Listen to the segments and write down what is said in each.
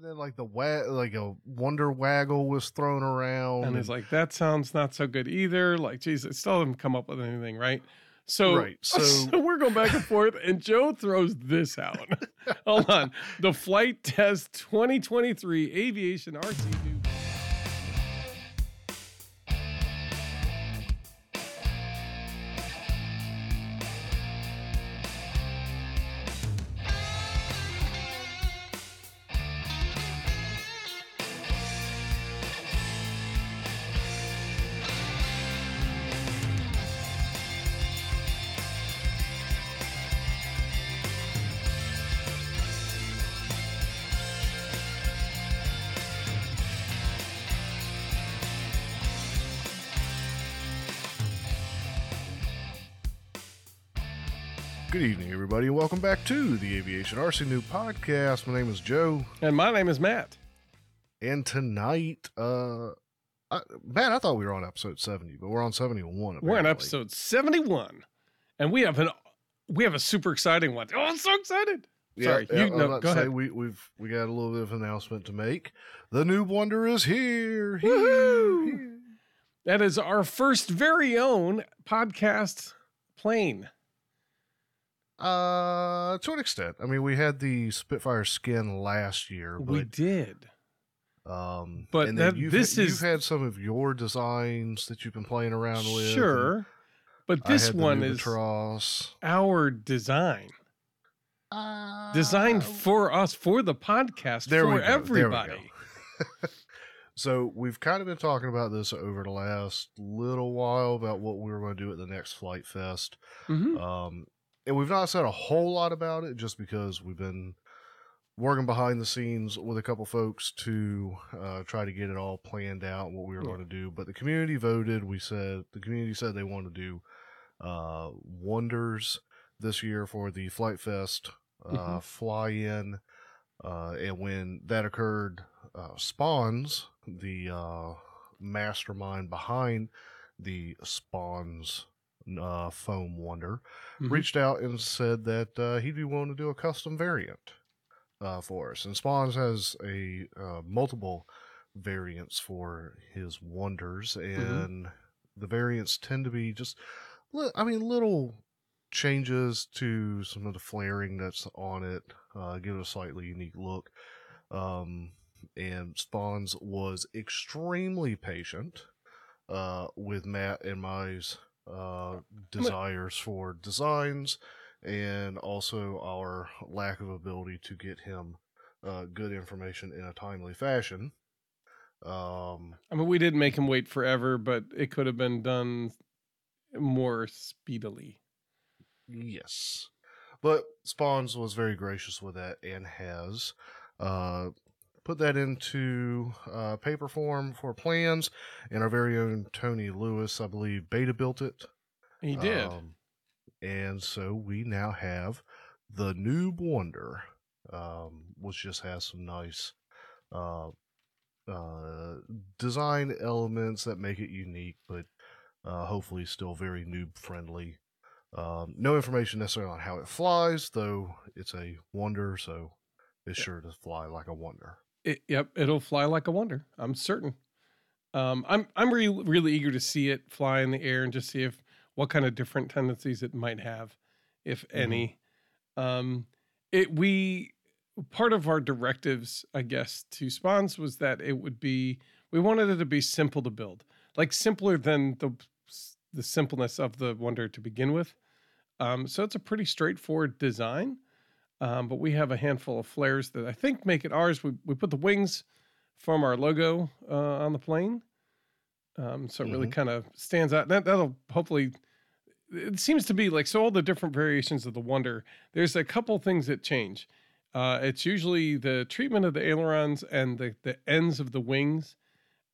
and then like the wa- like a wonder waggle was thrown around, and it's like that sounds not so good either. Like, geez, it still didn't come up with anything, right? So, Right, so- so we're going back and forth, and Joe throws this out. Hold on, the flight test 2023 aviation RC everybody, and welcome back to the Aviation RC Noob Podcast. My name is Joe, And my name is Matt. and tonight, uh, I, man, I thought we were on episode seventy, but we're on seventy-one. We're on episode 71, and we have an we have a super exciting one. Oh, I'm so excited! Sorry, yeah, you no, go ahead. We, we've we got a little bit of an announcement to make. The Noob Wonder is here. here, here. That is our first very own podcast plane. Uh, to an extent. I mean, we had the Spitfire skin last year, we did. um, but that- you've, this you've is- had some of your designs that you've been playing around with. Sure, but this one is our design, Uh, designed for us for the podcast There for go, there everybody. So we've kind of been talking about this over the last little while about what we were going to do at the next Flight Fest. Mhm. Um, and we've not said a whole lot about it just because we've been working behind the scenes with a couple folks to uh, try to get it all planned out what we were Yeah. going to do. But the community voted. We said the community said they wanted to do uh, wonders this year for the Flight Fest uh, Mhm. fly in. Uh, and when that occurred, uh, Spawns, the uh, mastermind behind the Spawns uh, foam wonder, Mhm. reached out and said that uh, he'd be willing to do a custom variant uh, for us. And Spawns has a uh, multiple variants for his wonders, and the variants tend to be just, I mean, little changes to some of the flaring that's on it, uh, give it a slightly unique look. Um, and Spawns was extremely patient uh, with Matt and my's uh, desires for designs and also our lack of ability to get him uh, good information in a timely fashion. Um, I mean, we didn't make him wait forever, but it could have been done more speedily. Yes. But Spawns was very gracious with that and has uh, put that into uh, paper form for plans. And our very own Tony Lewis, I believe, beta built it. He did. Um, and so we now have the Noob Wonder, um, which just has some nice uh, uh, design elements that make it unique, but uh, hopefully still very noob friendly. Um, no information necessarily on how it flies, though it's a wonder, so it's sure to fly like a wonder. It, yep, it'll fly like a wonder. I'm certain. Um, I'm I'm really really eager to see it fly in the air and just see if what kind of different tendencies it might have, if any. Um, it we part of our directives, I guess, to spawns was that it would be we wanted it to be simple to build, like simpler than the the simpleness of the wonder to begin with. Um, so it's a pretty straightforward design. Um, but we have a handful of flares that I think make it ours. We, we put the wings from our logo uh, on the plane. Um, so it really Mhm. kind of stands out. That, that'll hopefully, it seems to be like, so all the different variations of the Wonder, there's a couple things that change. Uh, it's usually the treatment of the ailerons and the, the ends of the wings,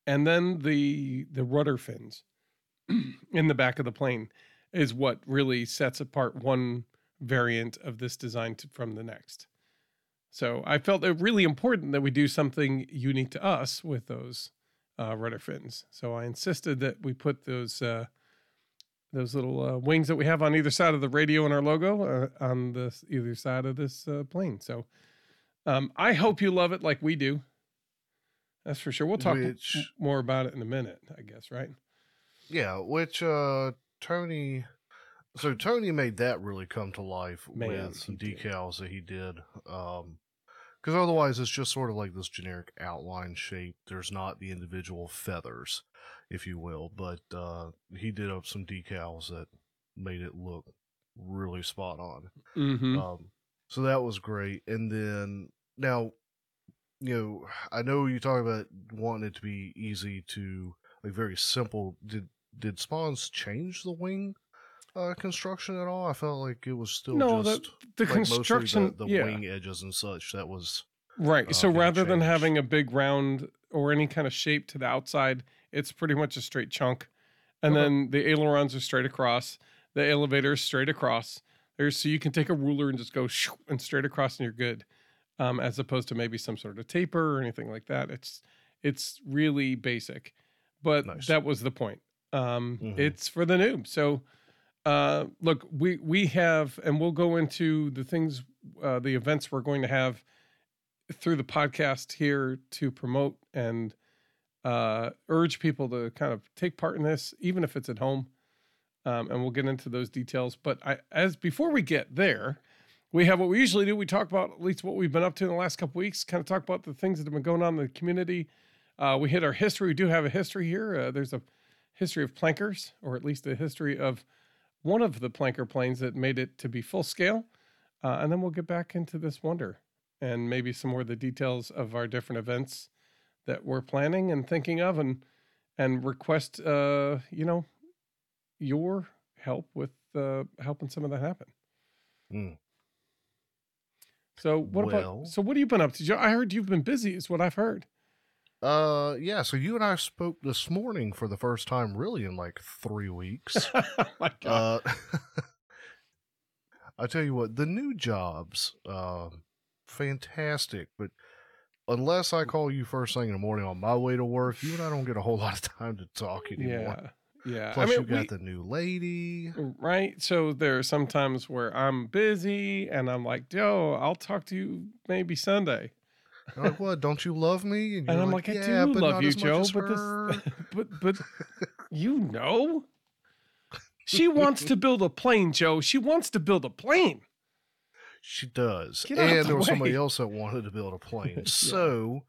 and then the the rudder fins in the back of the plane is what really sets apart one variant of this design to, from the next. So I felt it really important that we do something unique to us with those uh, rudder fins. So I insisted that we put those uh, those little uh, wings that we have on either side of the radio and our logo uh, on the either side of this uh, plane. So Um, I hope you love it like we do. That's for sure. We'll talk Which- more about it in a minute, I guess, right? Yeah, which uh Tony so Tony made that really come to life Man, with some he did. decals that he did. Um because otherwise it's just sort of like this generic outline shape. There's not the individual feathers, if you will. But uh he did up some decals that made it look really spot on. Mm-hmm. Um, so that was great. And then now, you know, I know you talk about wanting it to be easy to like very simple. Did did Spawns change the wing uh, construction at all? I felt like it was still No, the- just the like construction, the, the yeah, wing edges and such. That was right. uh, so rather than having a big round or any kind of shape to the outside, it's pretty much a straight chunk, and Okay. then the ailerons are straight across. The elevator is straight across. There's so you can take a ruler and just go shoo, and straight across, and you're good. Um, as opposed to maybe some sort of taper or anything like that. It's it's really basic, but Nice. that was the point. Um, Mhm. It's for the noob. So uh, look, we we have, and we'll go into the things, uh, the events we're going to have through the podcast here to promote and uh, urge people to kind of take part in this, even if it's at home. Um, and we'll get into those details. But I, as before we get there, we have what we usually do. We talk about at least what we've been up to in the last couple weeks. Kind of talk about the things that have been going on in the community. Uh, we hit our history. We do have a history here. Uh, there's a history of plankers, or at least a history of one of the planker planes that made it to be full scale. Uh, and then we'll get back into this wonder and maybe some more of the details of our different events that we're planning and thinking of and and request uh you know your help with uh helping some of that happen Mm. so what Well- about so what have you been up to i heard you've been busy is what i've heard uh yeah. So you and I spoke this morning for the first time, really in like three weeks. oh my god Uh, I tell you what, the new jobs, um, fantastic. But unless I call you first thing in the morning on my way to work, you and I don't get a whole lot of time to talk anymore. yeah yeah Plus, i mean you got we- the new lady. right so there are some times where i'm busy and i'm like joe i'll talk to you maybe sunday Like, what? Don't you love me? And you're I'm like, I yeah, do but love not you, Joe, but her." this, but but you know, she wants to build a plane, Joe. She wants to build a plane. She does. And the there was somebody else that wanted to build a plane. Yeah. So,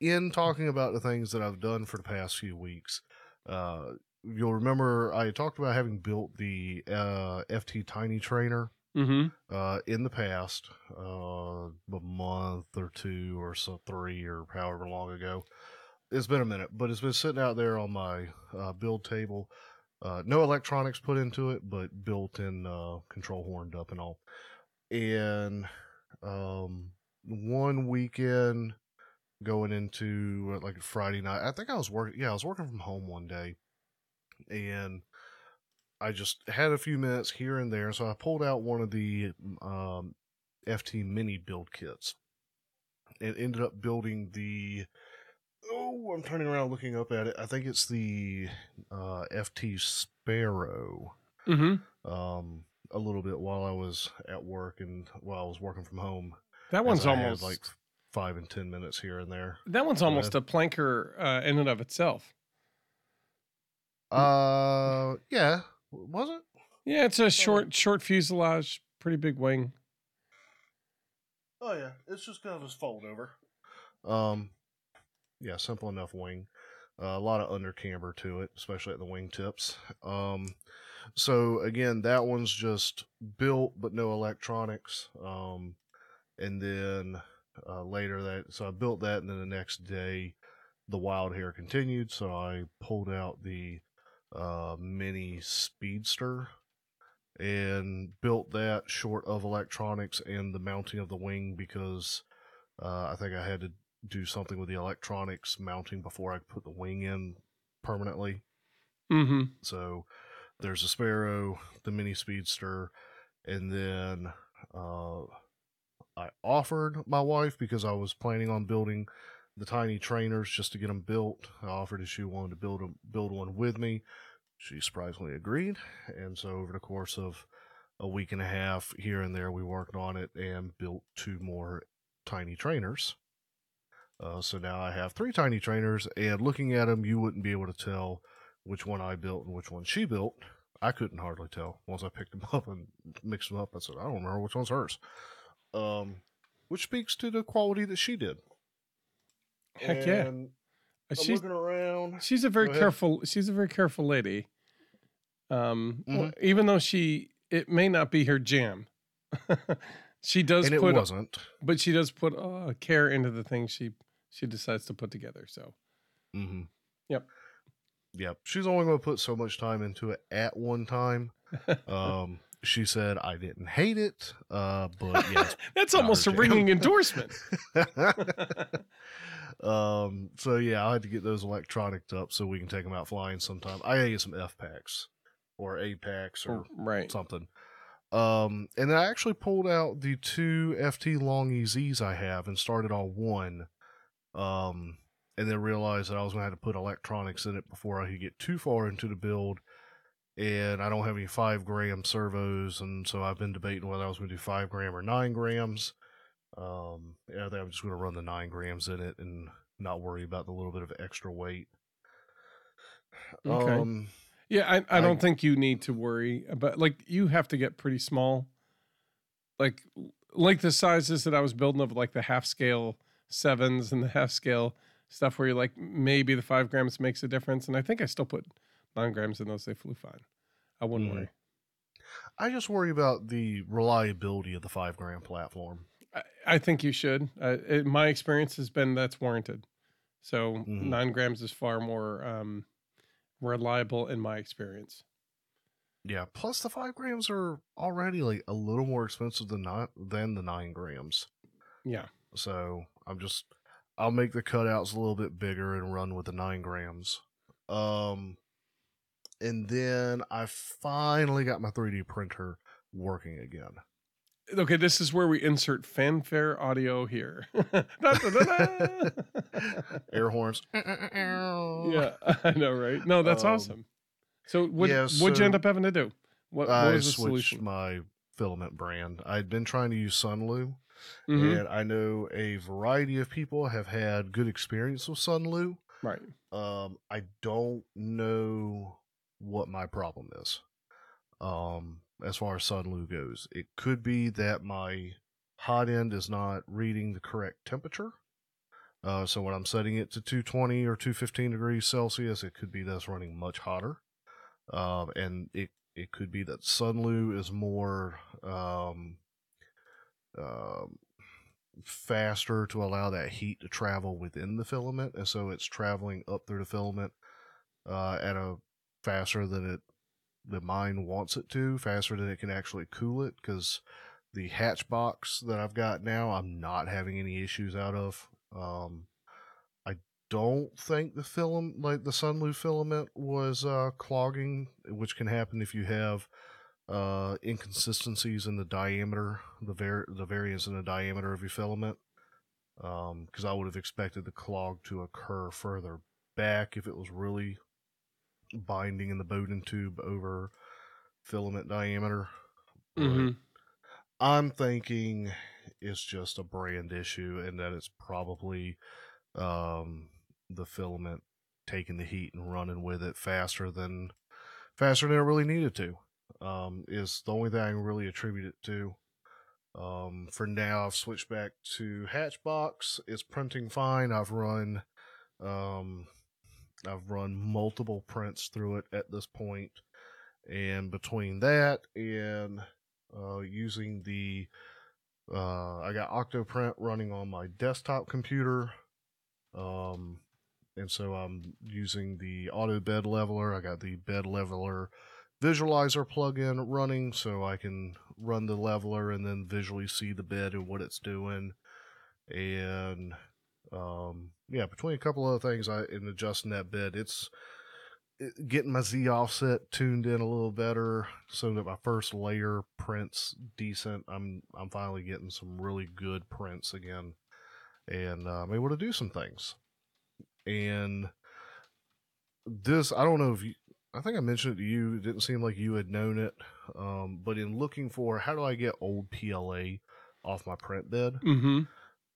in talking about the things that I've done for the past few weeks, uh, you'll remember I talked about having built the uh, FT Tiny Trainer Mm-hmm. uh, in the past, uh, a month or two or so, three or however long ago. It's been a minute, but it's been sitting out there on my uh, build table. Uh, no electronics put into it, but built-in uh, control horned up and all. And um, one weekend going into uh, like Friday night, I think I was working. Yeah, I was working from home one day, and I just had a few minutes here and there, so I pulled out one of the um, FT mini build kits and ended up building the. Oh, I'm turning around looking up at it. I think it's the uh, FT Sparrow. Mm-hmm. Um, a little bit while I was at work and while I was working from home. That one's almost like five and ten minutes here and there. that one's almost a planker uh, in and of itself. Uh, yeah, was it? Yeah, it's a short short fuselage, pretty big wing. Oh yeah, it's just kind of just fold over. Um, yeah, simple enough wing. Uh, a lot of under camber to it, especially at the wing tips. Um, so again, that one's just built but no electronics. Um, and then uh, later that, so I built that, and then the next day, the wild hair continued. So I pulled out the uh, mini speedster and built that short of electronics and the mounting of the wing because uh, I think I had to do something with the electronics mounting before I put the wing in permanently. Mm-hmm. So there's a Sparrow, the mini speedster, and then uh, I offered my wife because I was planning on building the tiny trainers just to get them built. I offered if she wanted to build a, build one with me. She surprisingly agreed, and so over the course of a week and a half here and there, we worked on it and built two more tiny trainers. Uh, so now I have three tiny trainers, and looking at them, you wouldn't be able to tell which one I built and which one she built. I couldn't hardly tell once I picked them up and mixed them up. I said, I don't remember which one's hers. Um, which speaks to the quality that she did. Heck yeah. And I'm She's looking around. she's a very careful she's a very careful lady. Um well, Mhm. even though she it may not be her jam. she does And it put wasn't. but she does put uh, care into the things she she decides to put together. So Mm-hmm. Yep. Yep. She's only going to put so much time into it at one time. Um, she said I didn't hate it, uh, but yes. that's almost a ringing endorsement. um, so yeah, I had to get those electronics up so we can take them out flying sometime. I gotta get some F packs or A packs or right. something. Um, and I actually pulled out the two FT long EZs I have and started on one. Um, and then realized that I was going to have to put electronics in it before I could get too far into the build. And I don't have any five gram servos, and so I've been debating whether I was going to do five gram or nine grams. Um, yeah, I think I'm just going to run the nine grams in it and not worry about the little bit of extra weight. Okay. Um, Yeah, I, I I- don't think you need to worry about like you have to get pretty small. Like like the sizes that I was building of like the half scale sevens and the half scale stuff where you're like maybe the five grams makes a difference. And I think I still put nine grams in those, they flew fine. I wouldn't Mhm. worry. I just worry about the reliability of the five gram platform. I, I think you should. Uh, it, my experience has been that's warranted. So Mhm. nine grams is far more um, reliable in my experience. Yeah. Plus, the five grams are already like a little more expensive than not than the nine grams. Yeah. So I'm just I'll make the cutouts a little bit bigger and run with the nine grams. Um, and then I finally got my 3D printer working again. Okay, this is where we insert fanfare audio here. Da, da, da, da. Air horns. yeah, I know, right? No, that's Um, awesome. So, what yeah, what'd you end up having to do? What, what I was the switched solution? my filament brand. I'd been trying to use Sunlu. Mhm, and I know a variety of people have had good experience with Sunlu. Right. Um, I don't know what my problem is. Um, as far as Sunlu goes, it could be that my hot end is not reading the correct temperature. Uh, so when I'm setting it to 220 or 215 degrees Celsius, it could be that's running much hotter. Um, and it it could be that Sunlu is more um, um, faster to allow that heat to travel within the filament, and so it's traveling up through the filament uh, at a faster than it the mine wants it to, faster than it can actually cool it. Because the Hatchbox that I've got now, I'm not having any issues out of. Um, I don't think the film, like the Sunlu filament, was uh, clogging, which can happen if you have uh, inconsistencies in the diameter, the var- the variance in the diameter of your filament. Because I would have expected the clog to occur further back if it was really binding in the Bowden tube over filament diameter. Mhm. I'm thinking it's just a brand issue and that it's probably um, the filament taking the heat and running with it faster than faster than it really needed to. Um, is the only thing I can really attribute it to. Um, for now, I've switched back to Hatchbox. It's printing fine. I've run, um, I've run multiple prints through it at this point, and between that and uh, using the, uh, I got Octoprint running on my desktop computer, um, and so I'm using the auto bed leveler. I got the bed leveler visualizer plugin running so I can run the leveler and then visually see the bed and what it's doing. And um, yeah, between a couple other things, I in adjusting that bed, it's it, getting my Z offset tuned in a little better so that my first layer prints decent. I'm I'm finally getting some really good prints again, and uh, I'm able to do some things. And this, I don't know if you, I think I mentioned it to you. It didn't seem like you had known it. Um, but in looking for how do I get old PLA off my print bed, Mhm.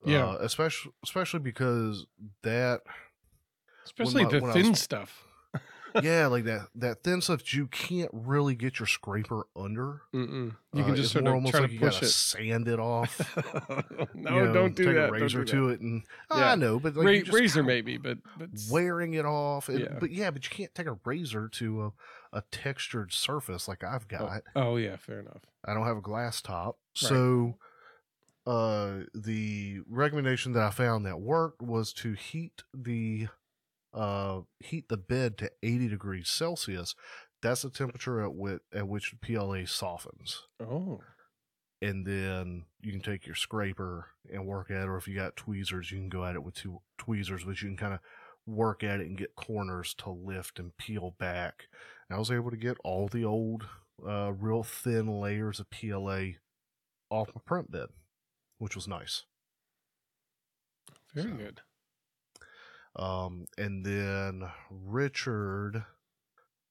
Yeah. uh, especially especially because that Especially my- the thin was- stuff. yeah like that that thin stuff you can't really get your scraper under. Mm-mm. You Uh, can just sort of almost try like to push it. sand it off. no, you know, don't do take that. a razor to that. it, and Yeah. I know, but like Ra- just razor maybe, but but wearing it off. Yeah. But yeah, but you can't take a razor to a, a textured surface like I've oh, got. oh yeah, fair enough. I don't have a glass top. Right. So uh the recommendation that I found that worked was to heat the uh heat the bed to 80 degrees Celsius. That's the temperature at which at which PLA softens. Oh, And then you can take your scraper and work at it, or if you got tweezers, you can go at it with two tweezers, but you can kind of work at it and get corners to lift and peel back. And I was able to get all the old, uh, real thin layers of PLA off my print bed, which was nice. very So- good. Um, and then Richard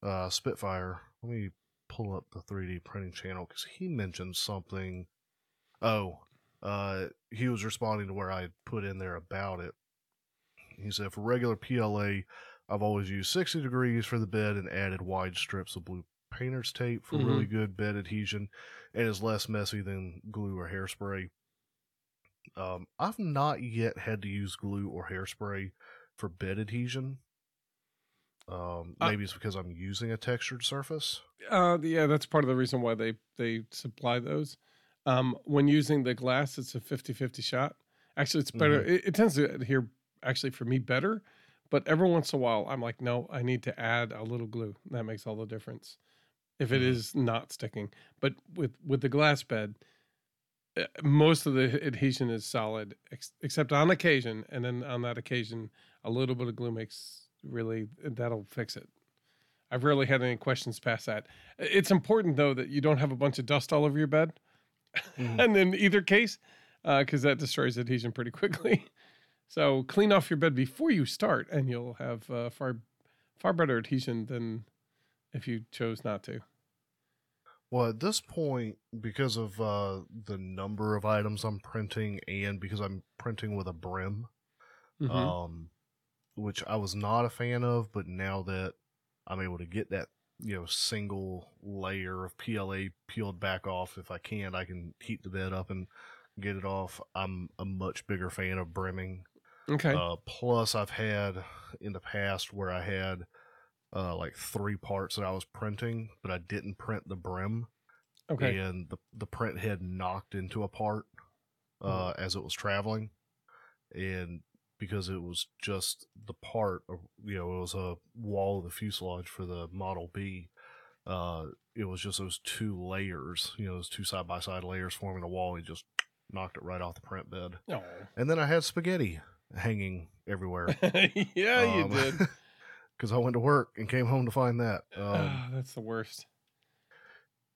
uh, Spitfire, let me pull up the 3D printing channel because he mentioned something. Oh, uh, he was responding to where I put in there about it. He said, for regular PLA, I've always used 60 degrees for the bed and added wide strips of blue painter's tape for really good bed adhesion and is less messy than glue or hairspray. Um, I've not yet had to use glue or hairspray for bed adhesion. Um, Uh, maybe it's because I'm using a textured surface. Uh, yeah, that's part of the reason why they they supply those. Um, when using the glass, it's a 50-50 shot. Actually, it's better. Mm-hmm. It, it tends to adhere actually for me better, but every once in a while, I'm like, no, I need to add a little glue. That makes all the difference. If it Mhm. is not sticking, but with with the glass bed, uh, most of the adhesion is solid, ex- except on occasion, and then on that occasion, a little bit of glue makes really that'll fix it. I've rarely had any questions past that. It's important though that you don't have a bunch of dust all over your bed, Mhm. and in either case, because that destroys adhesion pretty quickly. So clean off your bed before you start, and you'll have uh, far far better adhesion than if you chose not to. Well, at this point, because of uh, the number of items I'm printing and because I'm printing with a brim, Mhm. um, which I was not a fan of, but now that I'm able to get that, you know, single layer of PLA peeled back off, if I can, I can heat the bed up and get it off. I'm a much bigger fan of brimming. okay. Uh, plus, I've had in the past where I had uh, like three parts that I was printing, but I didn't print the brim, okay. and the the print head knocked into a part uh, as it was traveling, and because it was just the part, of, you know, it was a wall of the fuselage for the Model B. Uh, it was just those two layers, you know, those two side by side layers forming a wall. He just knocked it right off the print bed, Oh. and then I had spaghetti hanging everywhere yeah, you um, did. because I went to work and came home to find that. Um, Ah, that's the worst.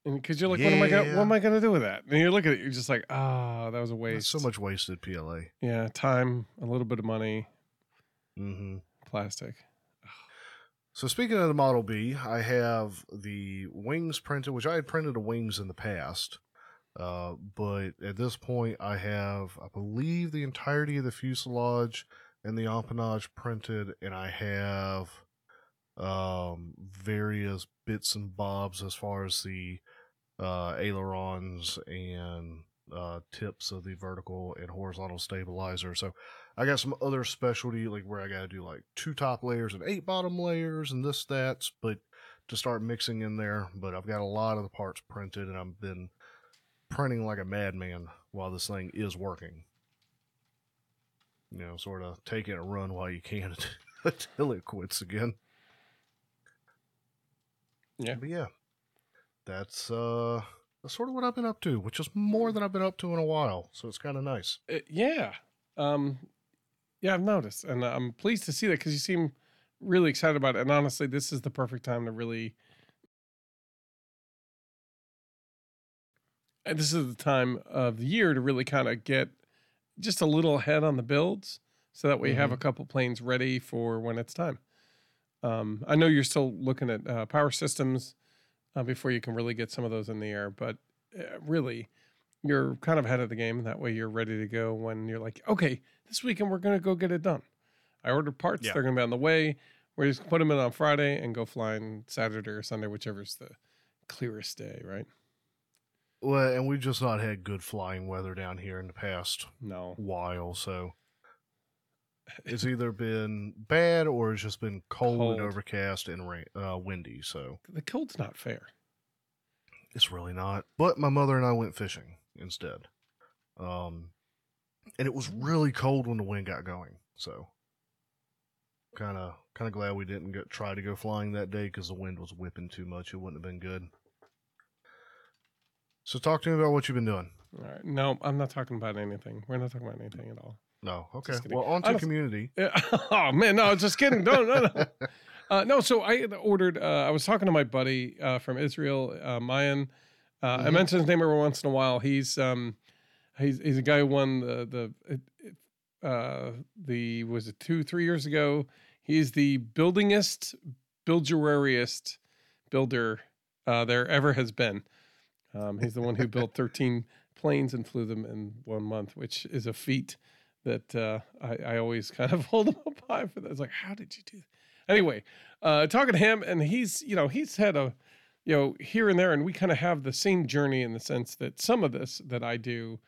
And because you're like, what am I gonna, what am I gonna do with that? And you look at it, you're just like, ah, that was a that's waste. so much wasted PLA. Yeah, time, a little bit of money, mm-hmm. plastic. So speaking of the Model B, I have the wings printed, which I had printed the wings in the past, uh, but at this point I have, I believe, the entirety of the fuselage and the empennage printed, and I have um, various bits and bobs as far as the uh, ailerons and uh, tips of the vertical and horizontal stabilizer. So I got some other specialty, like where I got to do like two top layers and eight bottom layers and this, that's, but to start mixing in there. But I've got a lot of the parts printed and I've been printing like a madman while this thing is working. You know, sort of taking a run while you can until it quits again. Yeah. But yeah, that's uh that's sort of what I've been up to, which is more than I've been up to in a while. So it's kind of nice. Uh, yeah, um, yeah, I've noticed, and I'm pleased to see that because you seem really excited about it. And honestly, this is the perfect time to really. And this is the time of the year to really kind of get just a little ahead on the builds, so that way you have a couple planes ready for when it's time. Um, I know you're still looking at uh, power systems uh, before you can really get some of those in the air, but uh, really, you're kind of ahead of the game. That way you're ready to go when you're like, okay, this weekend we're going to go get it done. I ordered parts. Yeah. They're going to be on the way. We're just gonna put them in on Friday and go flying Saturday or Sunday, whichever's the clearest day, right? Well, and we've just not had good flying weather down here in the past No. while, so it's either been bad or it's just been cold, Cold. and overcast and rain, uh, windy. So The cold's not fair. it's really not. But my mother and I went fishing instead, um, and it was really cold when the wind got going. So kind of kind of glad we didn't go, try to go flying that day because the wind was whipping too much. It wouldn't have been good. So talk to me about what you've been doing. All right. No, I'm not talking about anything. We're not talking about anything at all. No, okay. Well, on to community. Yeah. Oh man, no, just kidding. No, no, no. Uh, no, so I ordered. Uh, I was talking to my buddy uh, from Israel, uh, Mayan. Uh, I Mhm. mention his name every once in a while. He's um, he's he's a guy who won the the uh, the was it two three years ago. He's the buildingest, builderariest builder uh, there ever has been. Um, he's the one who built thirteen planes and flew them in one month, which is a feat that uh, I, I always kind of hold him up high for that. It's like, how did you do that? Anyway, uh, talking to him, and he's, you know, he's had a, you know, here and there, and we kind of have the same journey in the sense that some of this that I do,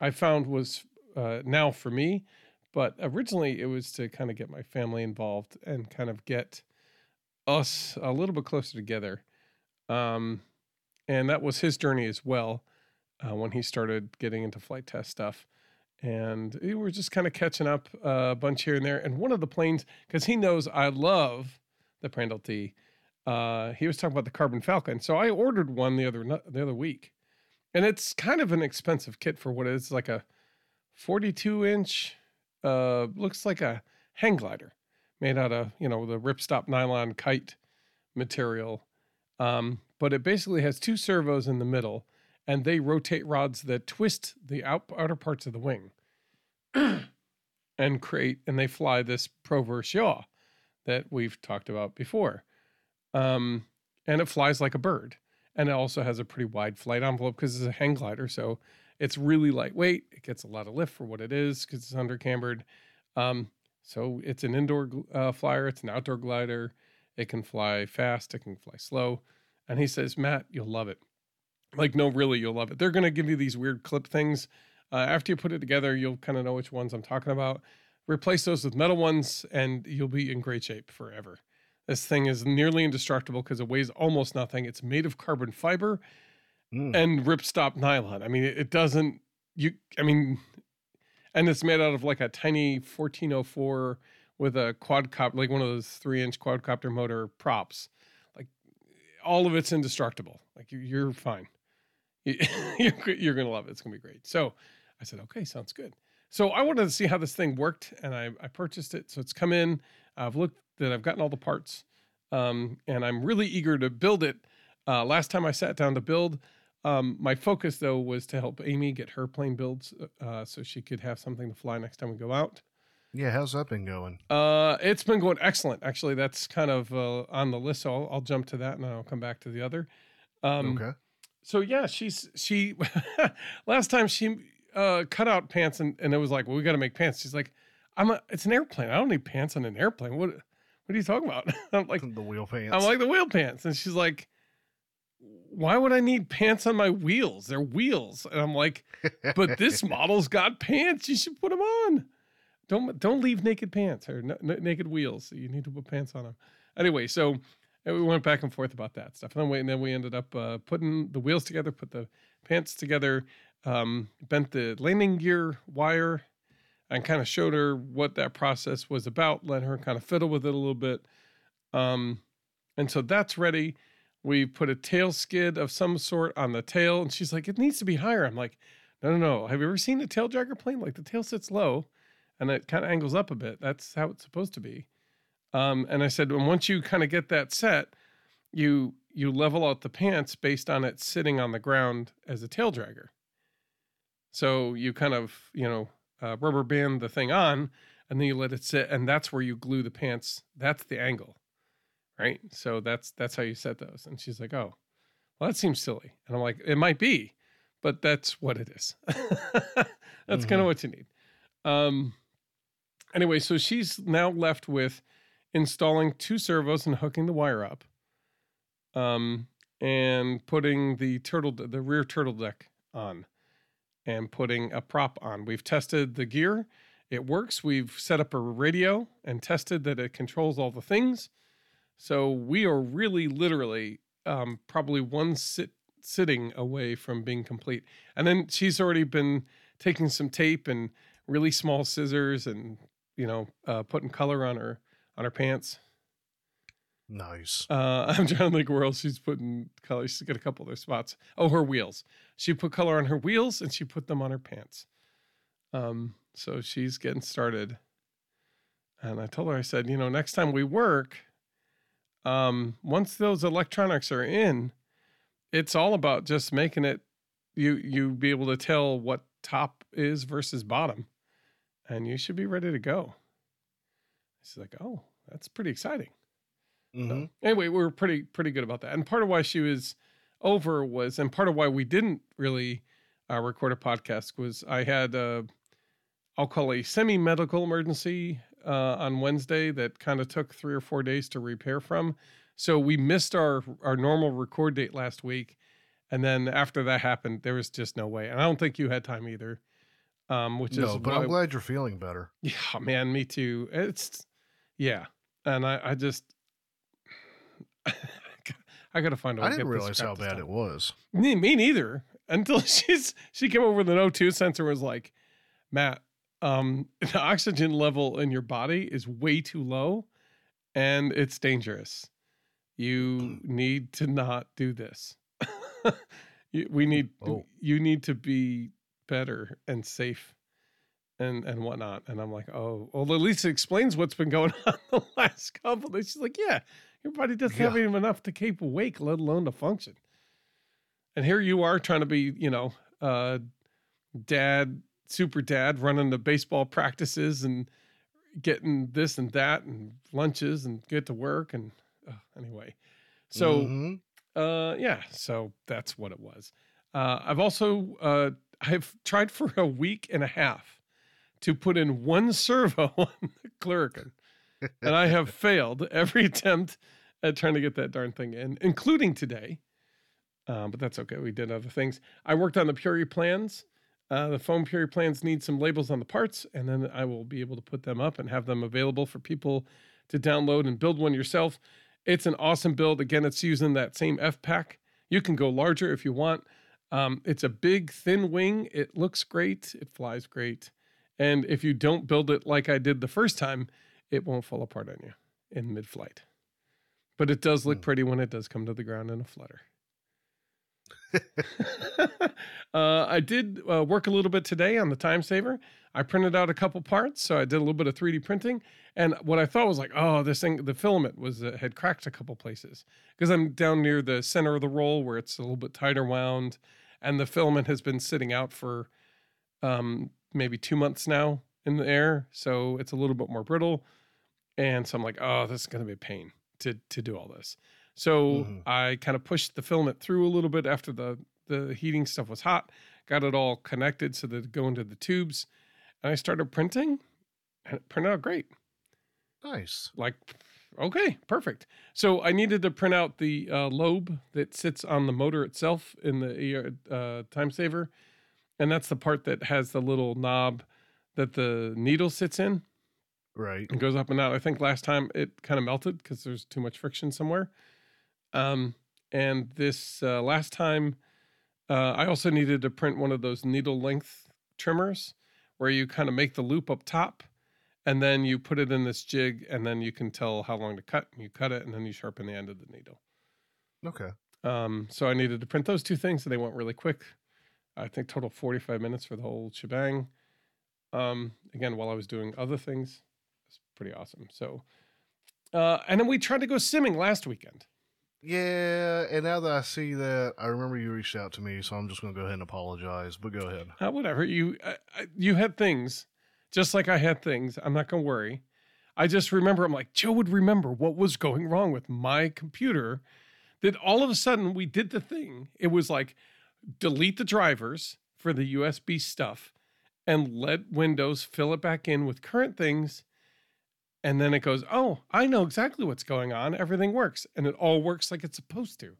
I found was uh, now for me, but originally it was to kind of get my family involved and kind of get us a little bit closer together. Um, and that was his journey as well uh, when he started getting into Flite Test stuff and we were just kind of catching up uh, a bunch here and there. And one of the planes, because he knows I love the Prandtl T, uh, he was talking about the Carbon Falcon. So I ordered one the other the other week, and it's kind of an expensive kit for what it is like a 42 inch, uh, looks like a hang glider made out of you know the ripstop nylon kite material. Um, but it basically has two servos in the middle and they rotate rods that twist the out, outer parts of the wing and create and they fly this proverse yaw that we've talked about before. Um, and it flies like a bird. And it also has a pretty wide flight envelope because it's a hang glider so it's really lightweight. It gets a lot of lift for what it is because it's under cambered um, so it's an indoor uh, flyer. It's an outdoor glider. It can fly fast. It can fly slow. And he says matt you'll love it like no really you'll love it. They're going to give you these weird clip things. Uh, after you put it together you'll kind of know which ones i'm talking about. Replace those with metal ones and you'll be in great shape forever. This thing is nearly indestructible because it weighs almost nothing. It's made of carbon fiber Mm. and ripstop nylon. I mean it, it doesn't you i mean and it's made out of like a tiny 1404 with a quadcopter like one of those three inch quadcopter motor props. Like all of it's indestructible. Like you- you're fine you're, gonna love it it's gonna be great so i said okay sounds good so i wanted to see how this thing worked and i, I purchased it so it's come in i've looked that i've gotten all the parts um, and i'm really eager to build it uh, last time i sat down to build um, my focus though was to help amy get her plane builds uh, so she could have something to fly next time we go out Yeah, how's that been going? uh, it's been going excellent. Actually, that's kind of uh, on the list. So I'll, I'll jump to that and I'll come back to the other. Um, okay. So yeah, she's she. last time she uh, cut out pants and, and it was like, well, we got to make pants. She's like, I'm a, it's an airplane. I don't need pants on an airplane. What what are you talking about? I'm like, the wheel pants. I'm like the wheel pants, and she's like, why would I need pants on my wheels? They're wheels, and I'm like, but this model's got pants. You should put them on. Don't don't leave naked pants or n- n- naked wheels. You need to put pants on them. Anyway, so uh, we went back and forth about that stuff, and then we, and then we ended up uh, putting the wheels together, put the pants together, um, bent the landing gear wire, and kind of showed her what that process was about. Let her kind of fiddle with it a little bit, um, and so that's ready. We put a tail skid of some sort on the tail, and she's like, "It needs to be higher." I'm like, "No, no, no. Have you ever seen a tail dragger plane? Like the tail sits low, and it kind of angles up a bit. That's how it's supposed to be." Um, and I said, "And once you kind of get that set, you you level out the pants based on it sitting on the ground as a tail dragger. So you kind of you know uh, rubber band the thing on, and then you let it sit, and that's where you glue the pants. That's the angle." right? So that's that's how you set those. And she's like, "Oh, well, that seems silly." And I'm like, "It might be, but that's what it is. that's kind Mhm. of what you need. Um, anyway, so she's now left with installing two servos and hooking the wire up, um, and putting the turtle the rear turtle deck on, and putting a prop on. We've tested the gear; it works. We've set up a radio and tested that it controls all the things. So we are really, literally, um, probably one sit sitting away from being complete. And then she's already been taking some tape and really small scissors and you know uh, putting color on her on her pants. Nice. Uh, I'm trying to think where else she's putting color. She's got a couple other spots. Oh, her wheels. She put color on her wheels and she put them on her pants. Um, so she's getting started. And I told her, I said, you know, next time we work, um, once those electronics are in, it's all about just making it you you be able to tell what top is versus bottom, and you should be ready to go. She's like, oh, that's pretty exciting. So, Mhm. anyway, we were pretty pretty good about that. And part of why she was over was, and part of why we didn't really uh, record a podcast was I had a, I'll call a semi medical emergency uh, on Wednesday that kind of took three or four days to repair from. So we missed our our normal record date last week, and then after that happened, there was just no way. And I don't think you had time either. Um, which No, is but why, I'm glad you're feeling better. yeah, man, me too. It's yeah, and I I just I gotta find a way I didn't realize how bad it was. Me, me neither. Until she's she came over with an O2 sensor was like, Matt, um, the oxygen level in your body is way too low and it's dangerous. You need to not do this. We need Oh. you need to be better and safe and and whatnot. And I'm like, oh, well, at least it explains what's been going on the last couple days. She's like, yeah, your body doesn't have Yeah. even enough to keep awake, let alone to function. And here you are trying to be, you know, uh, dad, super dad, running the baseball practices and getting this and that and lunches and get to work and uh, anyway. So Mhm. uh, yeah, so that's what it was. Uh, I've also uh, I've tried for a week and a half to put in one servo on the Clurican, and I have failed every attempt at trying to get that darn thing in, including today. Um, but that's okay. We did other things. I worked on the Puri plans. Uh, the foam Puri plans need some labels on the parts, and then I will be able to put them up and have them available for people to download and build one yourself. It's an awesome build. Again, it's using that same F pack. You can go larger if you want. Um, it's a big, thin wing. It looks great. It flies great. And if you don't build it like I did the first time, it won't fall apart on you in mid flight. But it does look Hmm. pretty when it does come to the ground in a flutter. uh, I did uh, work a little bit today on the time saver. I printed out a couple parts, so I did a little bit of 3D printing. And what I thought was like, oh, this thing, the filament was uh, had cracked a couple places because I'm down near the center of the roll where it's a little bit tighter wound, and the filament has been sitting out for um, maybe two months now in the air, so it's a little bit more brittle. And so I'm like, oh, this is going to be a pain to to do all this. So Mhm. I kind of pushed the filament through a little bit after the the heating stuff was hot, got it all connected so that it go into the tubes, and I started printing, and it printed out great. Nice. Like, okay, perfect. So I needed to print out the uh, lobe that sits on the motor itself in the uh, time saver, and that's the part that has the little knob that the needle sits in Right. and goes up and out. I think last time it kind of melted because there's too much friction somewhere. Um, and this uh, last time, uh, I also needed to print one of those needle length trimmers where you kind of make the loop up top and then you put it in this jig and then you can tell how long to cut. and You cut it and then you sharpen the end of the needle. Okay. Um, so I needed to print those two things and they went really quick. I think total 45 minutes for the whole shebang. Um, again, while I was doing other things, it's pretty awesome. So, uh, and then we tried to go simming last weekend. Yeah, and now that I see that, I remember you reached out to me, so I'm just going to go ahead and apologize. But go ahead. Uh, whatever you, I, I, you had things, just like I had things. I'm not gonna worry. I just remember. I'm like Joe would remember what was going wrong with my computer. That all of a sudden we did the thing. It was like delete the drivers for the USB stuff and let Windows fill it back in with current things. And then it goes, oh, I know exactly what's going on. Everything works. And it all works like it's supposed to.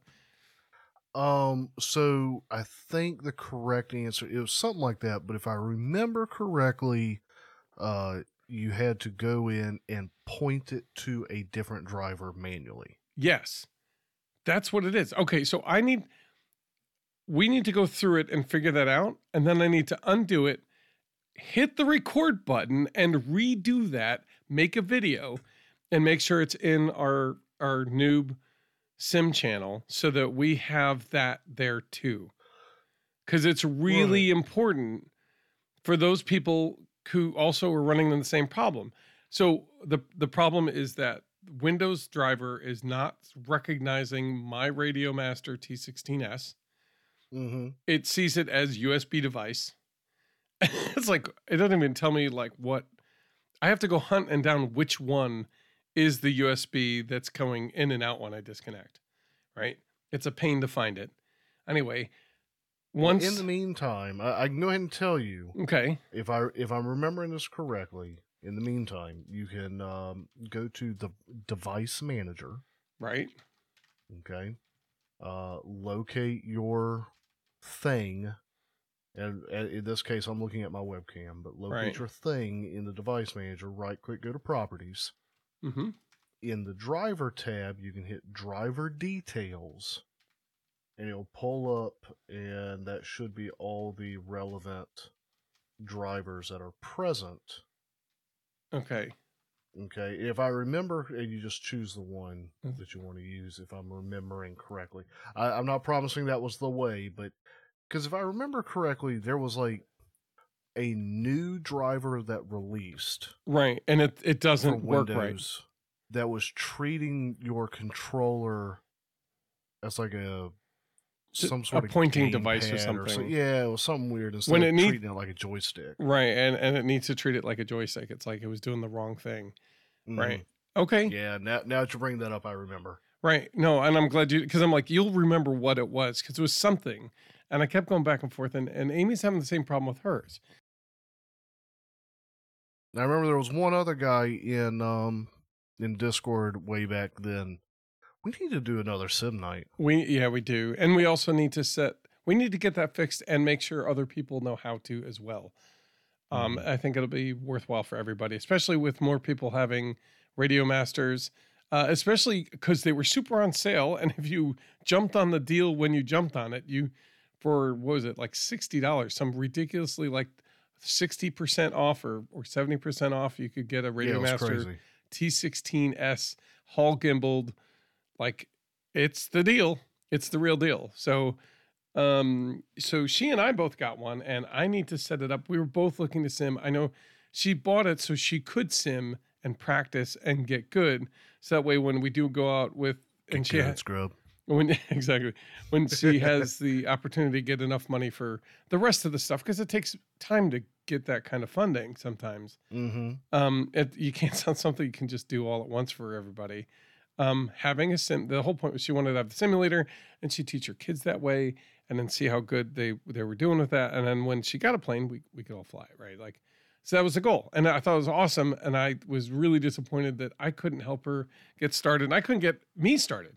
Um, so I think the correct answer it was something like that, but if I remember correctly, uh you had to go in and point it to a different driver manually. Yes. That's what it is. Okay, so I need we need to go through it and figure that out. And then I need to undo it, hit the record button, and redo that, make a video, and make sure it's in our our noob sim channel so that we have that there too. Because it's really Right. important for those people who also are running the same problem. So the the problem is that Windows driver is not recognizing my Radio Master T16S. Mm-hmm. It sees it as USB device. it's like it doesn't even tell me like what I have to go hunt and down which one is the USB that's coming in and out when I disconnect. Right? It's a pain to find it. Anyway, once in the meantime, I, I can go ahead and tell you okay, if I if I'm remembering this correctly. In the meantime, you can um, go to the device manager. right? Okay, uh, locate your thing, and, and in this case, I'm looking at my webcam. But locate Right. your thing in the device manager. Right click, go to properties. Mm-hmm. in the driver tab, you can hit driver details and it'll pull up, and that should be all the relevant drivers that are present. Okay. Okay, if I remember, and you just choose the one Mhm. that you want to use, if I'm remembering correctly. I, I'm not promising that was the way, but because if I remember correctly, there was like a new driver that released Right. And it it doesn't work right. That was treating your controller as like a Some a sort of pointing device or so- something. yeah, it was something weird instead When of it need- treating it like a joystick. Right. And and it needs to treat it like a joystick. It's like it was doing the wrong thing. Right. Okay. Yeah. Now, now that you bring that up, I remember. Right. No, and I'm glad you because I'm like, you'll remember what it was because it was something. And I kept going back and forth, and, and Amy's having the same problem with hers. I remember there was one other guy in um in Discord way back then. We need to do another sim night. We yeah, we do. And we also need to set we need to get that fixed and make sure other people know how to as well. Um, Mhm. I think it'll be worthwhile for everybody, especially with more people having radio masters, uh, especially because they were super on sale. And if you jumped on the deal when you jumped on it, you for what was it like sixty dollars, some ridiculously like sixty percent off or or seventy percent off, you could get a radio was master crazy. T16S Hall gimbaled. Like it's the deal. It's the real deal. So um so she and I both got one and I need to set it up. We were both looking to sim. I know she bought it so she could sim and practice and get good. So that way when we do go out with and she good, scrub. when exactly when she has the opportunity to get enough money for the rest of the stuff because it takes time to get that kind of funding sometimes Mm-hmm. um it, you can't sound something you can just do all at once for everybody um having a sim the whole point was she wanted to have the simulator and she teach her kids that way and then see how good they they were doing with that. And then when she got a plane we, we could all fly right? Like so that was the goal. And i thought it was awesome. And i was really disappointed that i couldn't help her get started. And i couldn't get me started.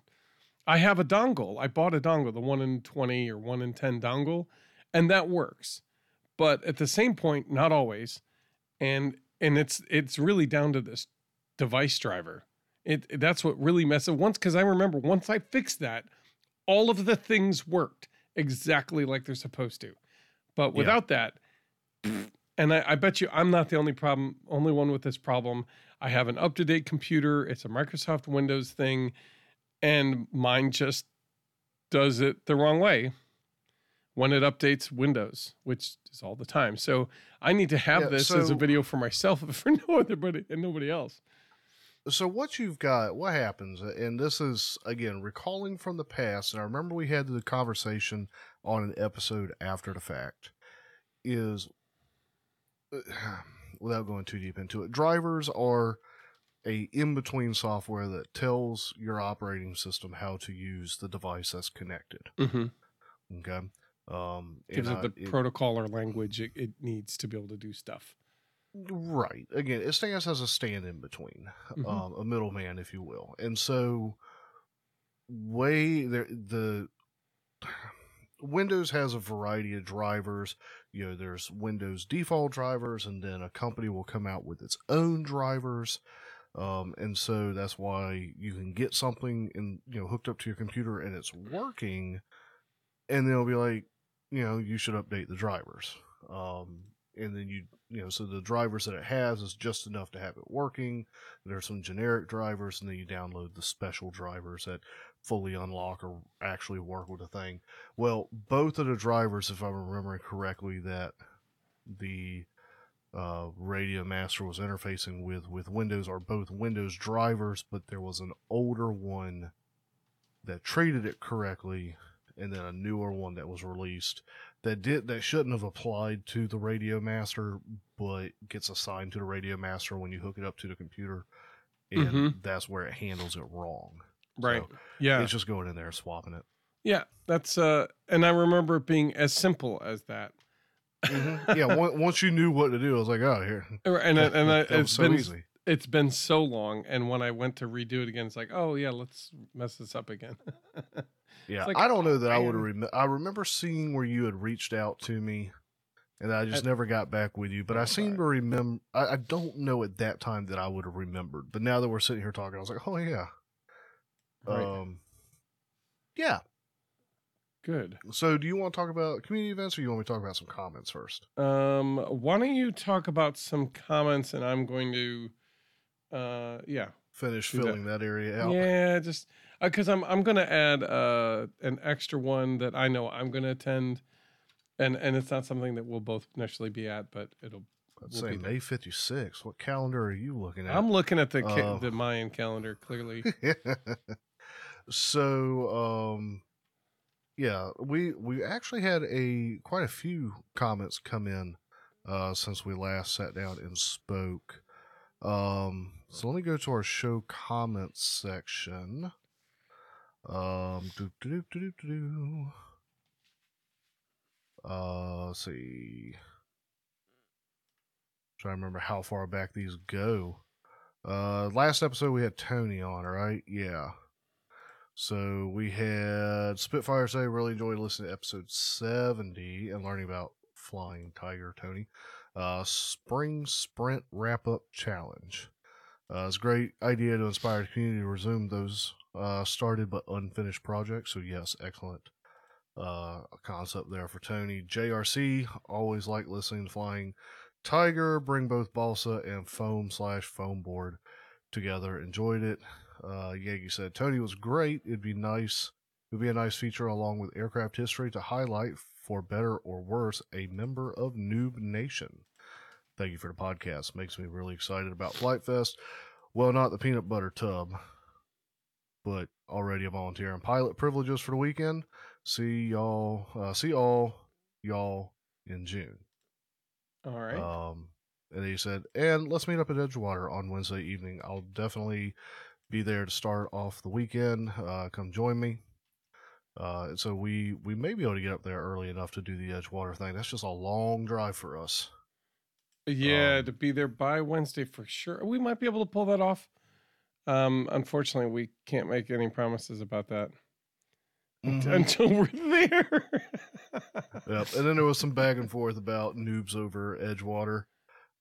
I have a dongle. I bought a dongle the 1 in 20 or 1 in 10 dongle and that works. But at the same point not always. And and it's it's really down to this device driver it that's what really messes up. Once because i remember once i fixed that all of the things worked exactly like they're supposed to. But Yeah. without that and I, I bet you i'm not the only problem only one with this problem. I have an up-to-date computer. It's a microsoft windows thing and mine just does it the wrong way when it updates windows which is all the time. So i need to have Yeah, this as a video for myself for no other buddy and nobody else So what you've got, what happens, and this is again recalling from the past, and I remember we had the conversation on an episode after the fact, is without going too deep into it, drivers are a in-between software that tells your operating system how to use the device that's connected. mm-hmm. Okay. Um, Gives and it the I- it- protocol or language it, it needs to be able to do stuff. Right. Again, it stands as a stand in between, Mhm. um, a middleman, if you will. And so, way there, the Windows has a variety of drivers. You know, there's Windows default drivers, and then a company will come out with its own drivers. Um, and so that's why you can get something and you know, hooked up to your computer and it's working, and they'll be like, you know, you should update the drivers. Um, and then you, you know, so the drivers that it has is just enough to have it working. There's some generic drivers, and then you download the special drivers that fully unlock or actually work with the thing. Well, both of the drivers, if I'm remembering correctly, that the uh, Radio Master was interfacing with with Windows are both Windows drivers, but there was an older one that treated it correctly, and then a newer one that was released that did that shouldn't have applied to the Radio Master, but gets assigned to the Radio Master when you hook it up to the computer, and Mhm. that's where it handles it wrong. Right. So yeah. It's just going in there swapping it. Yeah. That's uh and I remember it being as simple as that. yeah, once you knew what to do, I was like, oh, here. And and, and I, it's so been easy. it's been so long and when I went to redo it again it's like, "Oh yeah, let's mess this up again." Yeah, like, I don't know that I would have. Rem- I remember seeing where you had reached out to me, and I just I- never got back with you. But I seem Right. to remember. I, I don't know at that time that I would have remembered. But now that we're sitting here talking, I was like, oh yeah, right. um, yeah. Good. So, do you want to talk about community events, or you want me to talk about some comments first? Um why don't you talk about some comments and I'm going to uh yeah. Finish Do that. filling that, area out. Yeah, just because I'm I'm gonna add uh an extra one that I know I'm gonna attend, and and it's not something that we'll both necessarily be at, but it'll. I'd we'll say. May fifty six. What calendar are you looking at? I'm looking at the ca- Uh, the Mayan calendar clearly. so um yeah we we actually had a quite a few comments come in uh since we last sat down and spoke um so let me go to our show comments section um do, do, do, do, do, uh let's see. Trying to remember how far back these go. Uh last episode we had tony on right? Yeah. So we had Spitfire say really enjoyed listening to episode 70 and learning about Flying Tiger Tony. Uh, Spring Sprint Wrap Up Challenge. Uh, it's a great idea to inspire the community to resume those uh, started but unfinished project. So, yes, excellent uh, concept there for Tony. JRC, always like listening to Flying Tiger. Bring both balsa and foam slash foam board together. Enjoyed it. Uh, Yagi said Tony was great. It'd be nice. It'd be a nice feature along with aircraft history to highlight, for better or worse, a member of Noob Nation. Thank you for the podcast. Makes me really excited about Flight Fest. Well, not the peanut butter tub, but already a volunteer and pilot privileges for the weekend. See y'all. Uh, see all y'all in June. All right. Um, and he said, and let's meet up at Edgewater on Wednesday evening. I'll definitely be there to start off the weekend. Uh, come join me. Uh, so we we may be able to get up there early enough to do the Edgewater thing. That's just a long drive for us. yeah, um, to be there by Wednesday for sure. We might be able to pull that off. Um, unfortunately, we can't make any promises about that Mhm. until we're there. Yep. And then there was some back and forth about noobs over Edgewater,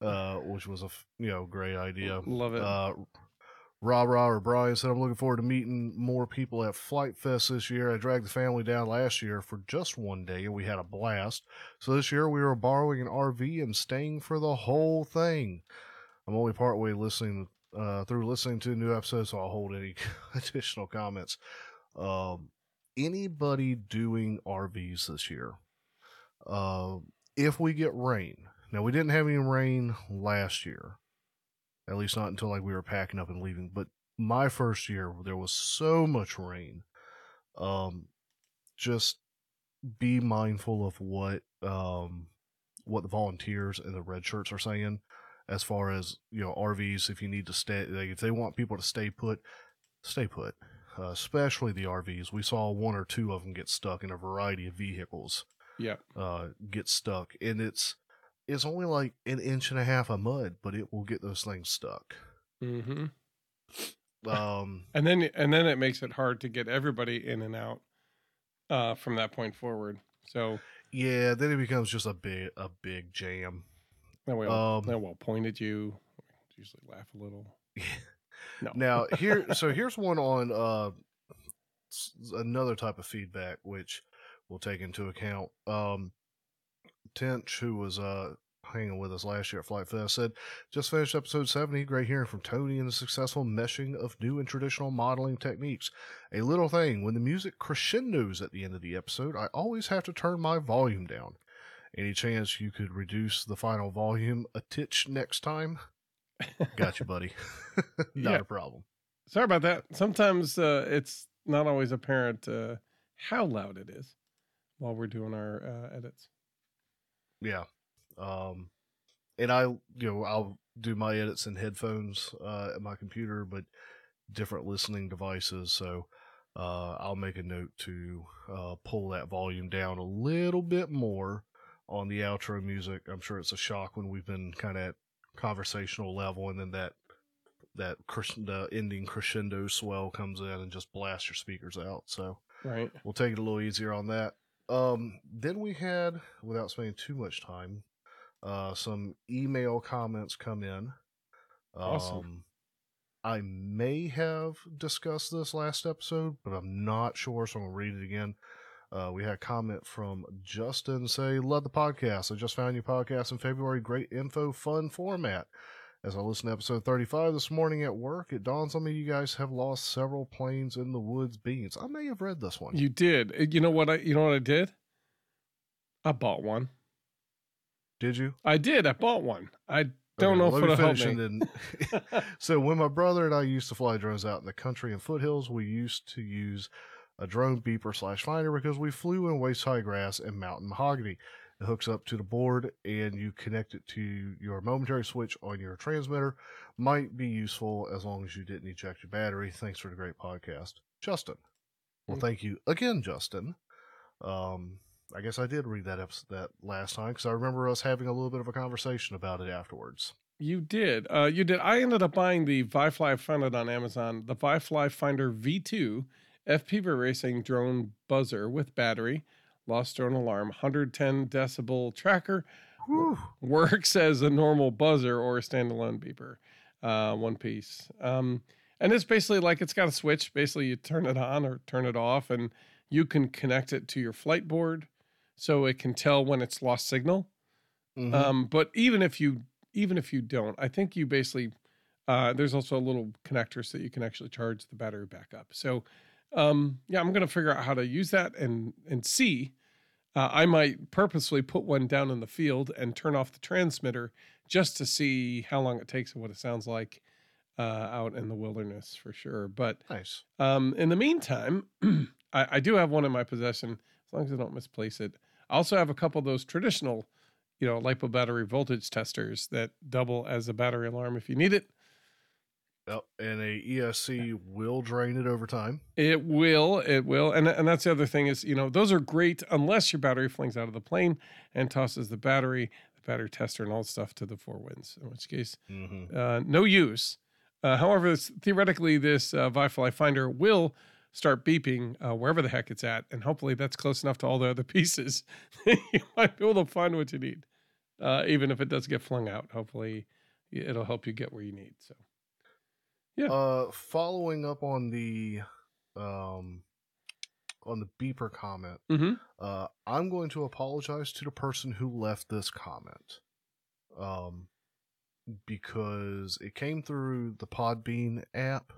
uh, which was a you know great idea. Love it. Uh, Rah Rah or Brian said, I'm looking forward to meeting more people at Flight Fest this year. I dragged the family down last year for just one day and we had a blast. So this year we were borrowing an RV and staying for the whole thing. I'm only partway listening uh, through listening to the new episode, so I'll hold any additional comments. Um, anybody doing RVs this year? Uh, if we get rain, now we didn't have any rain last year at least not until like we were packing up and leaving but my first year there was so much rain um just be mindful of what um what the volunteers and the red shirts are saying as far as you know RVs if you need to stay like if they want people to stay put stay put uh, especially the RVs we saw one or two of them get stuck in a variety of vehicles Yeah. uh, get stuck, and it's it's only like an inch and a half of mud, but it will get those things stuck. mm-hmm Um, And then and then it makes it hard to get everybody in and out uh, from that point forward. So yeah, then it becomes just a big a big jam. Then we all, Um, then we'll point at you. Usually laugh a little. No. Now here, so here's one on uh, another type of feedback which we'll take into account. Um, Tench, who was uh hanging with us last year at Flight Fest, said just finished episode seventy. Great hearing from Tony and the successful meshing of new and traditional modeling techniques. A little thing when the music crescendos at the end of the episode, I always have to turn my volume down. Any chance you could reduce the final volume a titch next time? Got you, buddy. Not Yeah. a problem. Sorry about that. Sometimes uh, it's not always apparent uh, how loud it is while we're doing our uh, edits. Yeah. Um and I you know, I'll do my edits in headphones uh at my computer, but different listening devices, so uh I'll make a note to uh pull that volume down a little bit more on the outro music. I'm sure it's a shock when we've been kind of at conversational level and then that that the ending crescendo swell comes in and just blasts your speakers out. So Right. we'll take it a little easier on that. Um, then we had, without spending too much time, uh, some email comments come in. Um, Awesome. I may have discussed this last episode, but I'm not sure, so I'm gonna read it again. Uh, we had a comment from Justin say, "Love the podcast. I just found your podcast in February. Great info, fun format." As I listened to episode 35 this morning at work, it dawns on me you guys have lost several planes in the woods beans. I may have read this one. You did. Uh, You know what I you know what I did? I bought one. Did you? I did. I bought one. I don't Okay, know if it'll help me. then- so when my brother and I used to fly drones out in the country and foothills, we used to use a drone beeper slash finder because we flew in waist high grass and mountain mahogany. It hooks up to the board and you connect it to your momentary switch on your transmitter. Might be useful as long as you didn't eject your battery. Thanks for the great podcast, Justin. Well, thank you again, Justin. Um, I guess I did read that episode, that last time because I remember us having a little bit of a conversation about it afterwards. You did. Uh, you did. I ended up buying the Vifly Finder on Amazon. The Vifly Finder V2 FPV racing drone buzzer with battery, lost drone alarm, 110 decibel tracker, Whew. works as a normal buzzer or a standalone beeper, uh, one piece. Um, and it's basically like it's got a switch. Basically, you turn it on or turn it off, and you can connect it to your flight board, so it can tell when it's lost signal. Mhm. Um, but even if you even if you don't, I think you basically uh, there's also a little connector so that you can actually charge the battery back up. So um, yeah, I'm gonna figure out how to use that and and see. Uh, I might purposely put one down in the field and turn off the transmitter just to see how long it takes and what it sounds like uh, out in the wilderness for sure. But nice. um, in the meantime, I, I do have one in my possession as long as I don't misplace it. I also have a couple of those traditional, you know, lipo battery voltage testers that double as a battery alarm if you need it. Yep. And a ESC will drain it over time. It will, it will, and and that's the other thing is, you know, those are great unless your battery flings out of the plane and tosses the battery, the battery tester, and all stuff to the four winds. In which case, Mm-hmm. uh, no use. Uh, however, this, theoretically, this uh, Vifly finder will start beeping uh, wherever the heck it's at, and hopefully that's close enough to all the other pieces. you might be able to find what you need, uh, even if it does get flung out. Hopefully, it'll help you get where you need. So, Yeah. Uh, following up on the, um, on the beeper comment, mm-hmm. uh, I'm going to apologize to the person who left this comment, um, because it came through the Podbean app,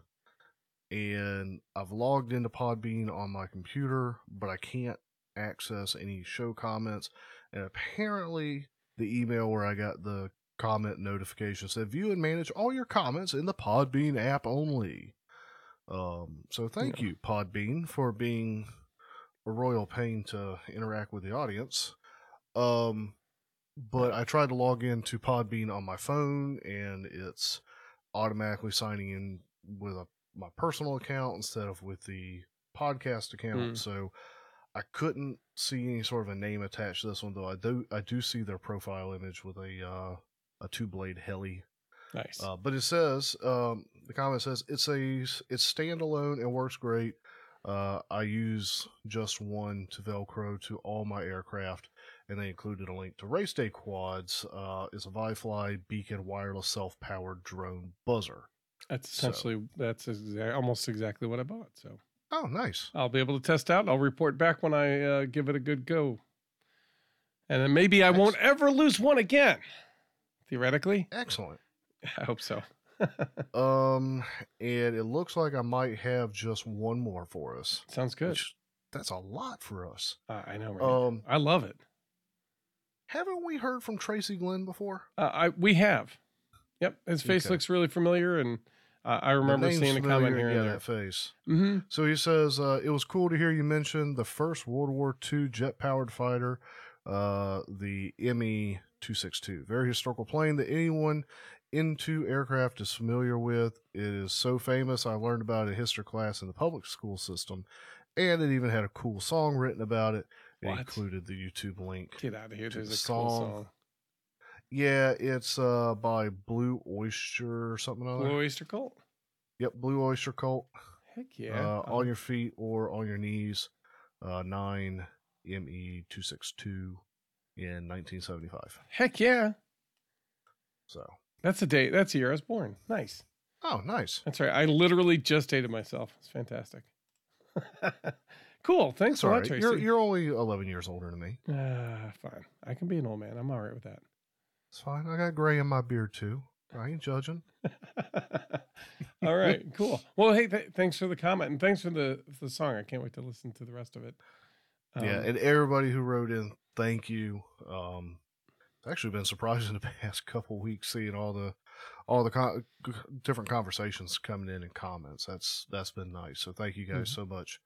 and I've logged into Podbean on my computer, but I can't access any show comments, and apparently the email where I got the comment notification said view and manage all your comments in the Podbean app only. Um, so thank Yeah. you, Podbean, for being a royal pain to interact with the audience. Um, but I tried to log into Podbean on my phone, and it's automatically signing in with a, my personal account instead of with the podcast account. Mm. So I couldn't see any sort of a name attached to this one though. I do I do see their profile image with a uh, a two blade heli. Nice. Uh, but it says um, the comment says it's a it's standalone and works great. Uh, I use just one to Velcro to all my aircraft, and they included a link to Race Day Quads. Uh, is a Vifly beacon wireless self powered drone buzzer. that's so- essentially that's exa- almost exactly what I bought. So Oh, nice. I'll be able to test out. I'll report back when I uh, give it a good go. And then maybe I won't ever lose one again. Theoretically, Excellent. I hope so. Um, and it looks like I might have just one more for us. Sounds good. Which, that's a lot for us. Uh, I know, right? Um, I love it. haven't we heard from Tracy Glenn before? Uh, I we have. Yep, his face Okay. looks really familiar, and uh, I remember seeing a comment here yeah, that face. Mm-hmm. So he says uh, it was cool to hear you mention the first World War II jet-powered fighter, uh, the ME 262. Very historical plane that anyone into aircraft is familiar with. It is so famous. I learned about it in history class in the public school system, and it even had a cool song written about it. It What? included the YouTube link. Get out of here! There's the a cool song. song. Yeah, it's uh by Blue Oyster or something. Blue Oyster Cult. Yep, Blue Oyster Cult. Heck yeah! uh, on your feet or on your knees. Uh, nine ME two six two in nineteen seventy five. Heck yeah! So, That's the date. That's the year I was born. Nice. oh, nice. That's right. I literally just dated myself. It's fantastic. cool. Thanks It's a lot. Tracy. You're you're only eleven years older than me. Ah, fine. I can be an old man. I'm all right with that. It's fine. I got gray in my beard too. I ain't judging. all right. Cool. Well, hey, th- thanks for the comment and thanks for the the song. I can't wait to listen to the rest of it. Yeah, Um, and everybody who wrote in, thank you. Um, it's actually been surprising the past couple weeks seeing all the all the con- different conversations coming in and comments. That's that's been nice. So thank you guys Mhm. so much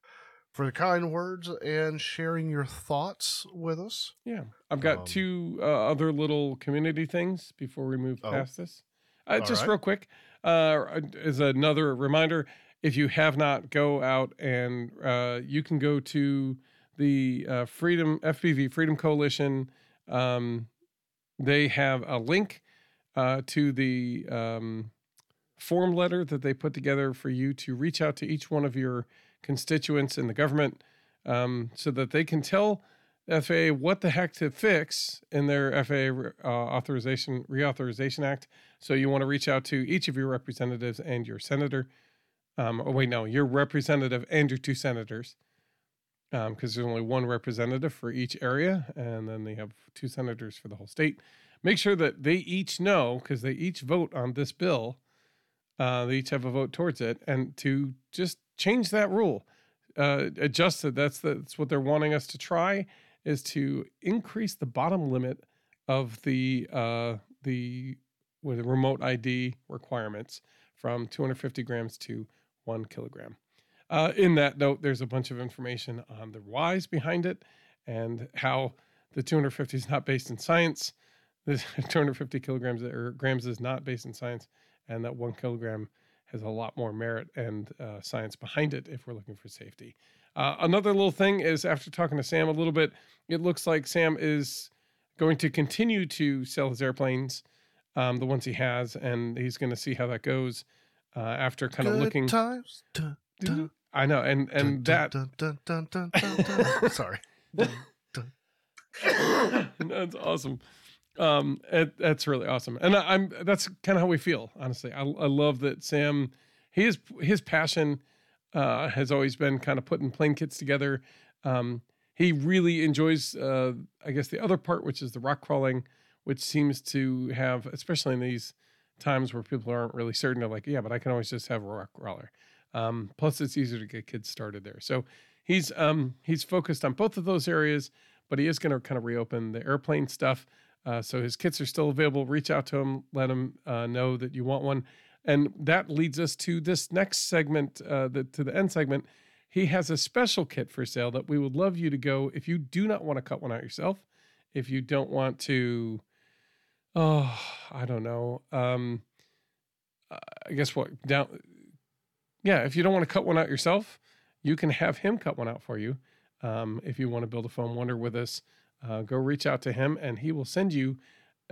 for the kind words and sharing your thoughts with us. Yeah, I've got Um, two uh, other little community things before we move Oh. past this. Uh, just right. real quick, uh, as another reminder, if you have not, go out and uh, you can go to the uh, Freedom FPV Freedom Coalition. Um, they have a link uh, to the um, form letter that they put together for you to reach out to each one of your constituents in the government um, so that they can tell FAA what the heck to fix in their FAA uh, authorization reauthorization act. So you want to reach out to each of your representatives and your senator. Um, oh wait, no, your representative and your two senators, because there's only one representative for each area, and then they have two senators for the whole state. Make sure that they each know, because they each vote on this bill. Uh, they each have a vote towards it, and to just change that rule, uh, adjust it. That's the, that's what they're wanting us to try is to increase the bottom limit of the uh, the with the remote ID requirements from 250 grams to one kilogram. Uh, in that note, there's a bunch of information on the whys behind it and how the 250 is not based in science. The 250 kilograms or grams is not based in science, and that one kilogram has a lot more merit and uh, science behind it if we're looking for safety. Uh, another little thing is after talking to Sam a little bit, it looks like Sam is going to continue to sell his airplanes, um, the ones he has, and he's going to see how that goes uh, after kind of looking. times. Dun, dun, I know, and and dun, that Dun, dun. Sorry. that's awesome. Um, it, that's really awesome, and I, I'm that's kind of how we feel. Honestly, I, I love that Sam. His his passion uh, has always been kind of putting plane kits together. Um, he really enjoys, uh, I guess, the other part, which is the rock crawling, which seems to have, especially in these times where people aren't really certain. They're like, yeah, but I can always just have a rock crawler. Um, plus, it's easier to get kids started there. So he's um, he's focused on both of those areas, but he is going to kind of reopen the airplane stuff. Uh, so his kits are still available. Reach out to him, let him uh, know that you want one, and that leads us to this next segment, uh, the, to the end segment. He has a special kit for sale that we would love you to go. If you do not want to cut one out yourself, if you don't want to, oh, I don't know. Um, I guess what down yeah, if you don't want to cut one out yourself, you can have him cut one out for you. Um, if you want to build a foam wonder with us, uh, go reach out to him, and he will send you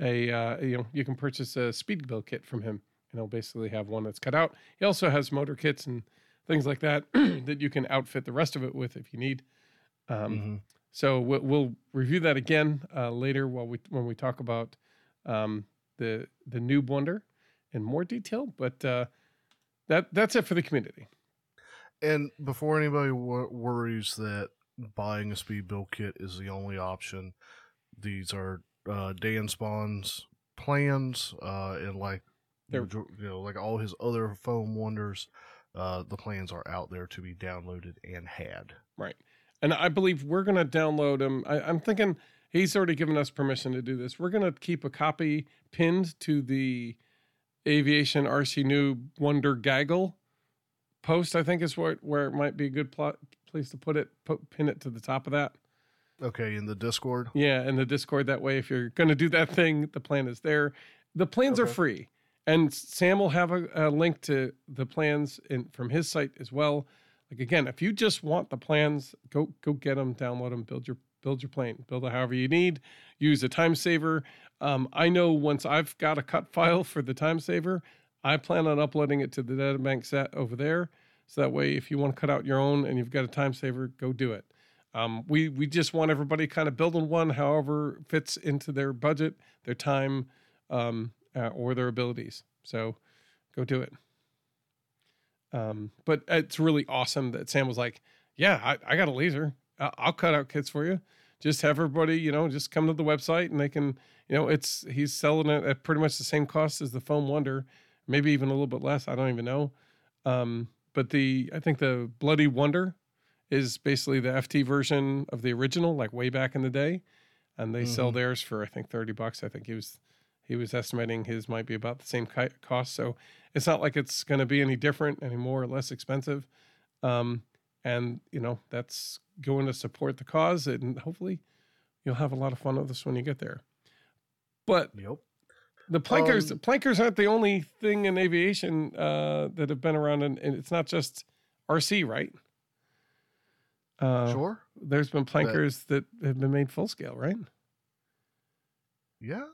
a uh, you know you can purchase a speed build kit from him, and he'll basically have one that's cut out. He also has motor kits and things like that that you can outfit the rest of it with if you need. Um, hmm so we'll, we'll review that again uh, later while we when we talk about um, the the noob wonder in more detail. But uh, that that's it for the community. And before anybody wor- worries that buying a speed build kit is the only option, these are uh, Dan Spawn's plans, uh, and like They're- you know, like all his other foam wonders, uh, the plans are out there to be downloaded and had. Right, and I believe we're going to download him. I, I'm thinking he's already given us permission to do this. We're going to keep a copy pinned to the Aviation RC Noob Wonder Gaggle post. I think is where where it might be a good plot, place to put it. Put pin it to the top of that. Okay, in the Discord. Yeah, in the Discord that way. If you're going to do that thing, the plan is there. The plans are free, and Sam will have a, a link to the plans in from his site as well. Like again, if you just want the plans, go go get them, download them, build your build your plane, build it however you need. Use a time saver. Um, I know once I've got a cut file for the time saver, I plan on uploading it to the data bank set over there. So that way, if you want to cut out your own and you've got a time saver, go do it. Um, we we just want everybody kind of building one, however fits into their budget, their time, um, uh, or their abilities. So go do it. Um, but it's really awesome that Sam was like, "Yeah, I, I got a laser. I'll cut out kits for you. Just have everybody, you know, just come to the website and they can, you know, it's he's selling it at pretty much the same cost as the Foam Wonder, maybe even a little bit less. I don't even know. Um, but the I think the Bloody Wonder is basically the FT version of the original, like way back in the day, and they sell Mhm. theirs for I think thirty bucks. I think he was he was estimating his might be about the same cost. So it's not like it's going to be any different, any more or less expensive. Um, and you know that's going to support the cause, and hopefully you'll have a lot of fun with this when you get there. But Yep. the plankers, Um, plankers aren't the only thing in aviation uh, that have been around, and, and it's not just RC, right? Uh, sure. There's been plankers that have been made full scale, right? Yeah.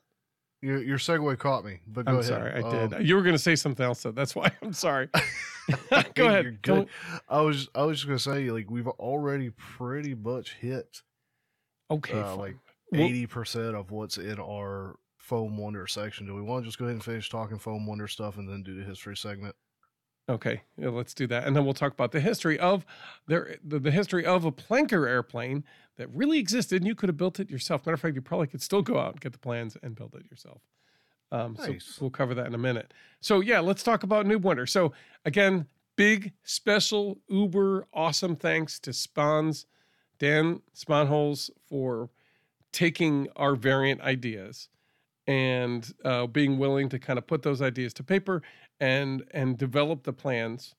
Your your segue caught me, but go I'm ahead. sorry, I Um, did. You were going to say something else, so that's why I'm sorry. Go ahead. You're good. I was I was just gonna say like we've already pretty much hit Okay, uh, fine. like Well- eighty percent of what's in our foam wonder section. Do we want to just go ahead and finish talking foam wonder stuff and then do the history segment? Okay, yeah, let's do that, and then we'll talk about the history of there, the, the history of a planker airplane that really existed, and you could have built it yourself. Matter of fact, you probably could still go out and get the plans and build it yourself. Um, Nice. So we'll cover that in a minute. So yeah, let's talk about Noob Wonder. So again, big special uber awesome thanks to Spawns, Dan Sponholz for taking our variant ideas and uh, being willing to kind of put those ideas to paper and and develop the plans.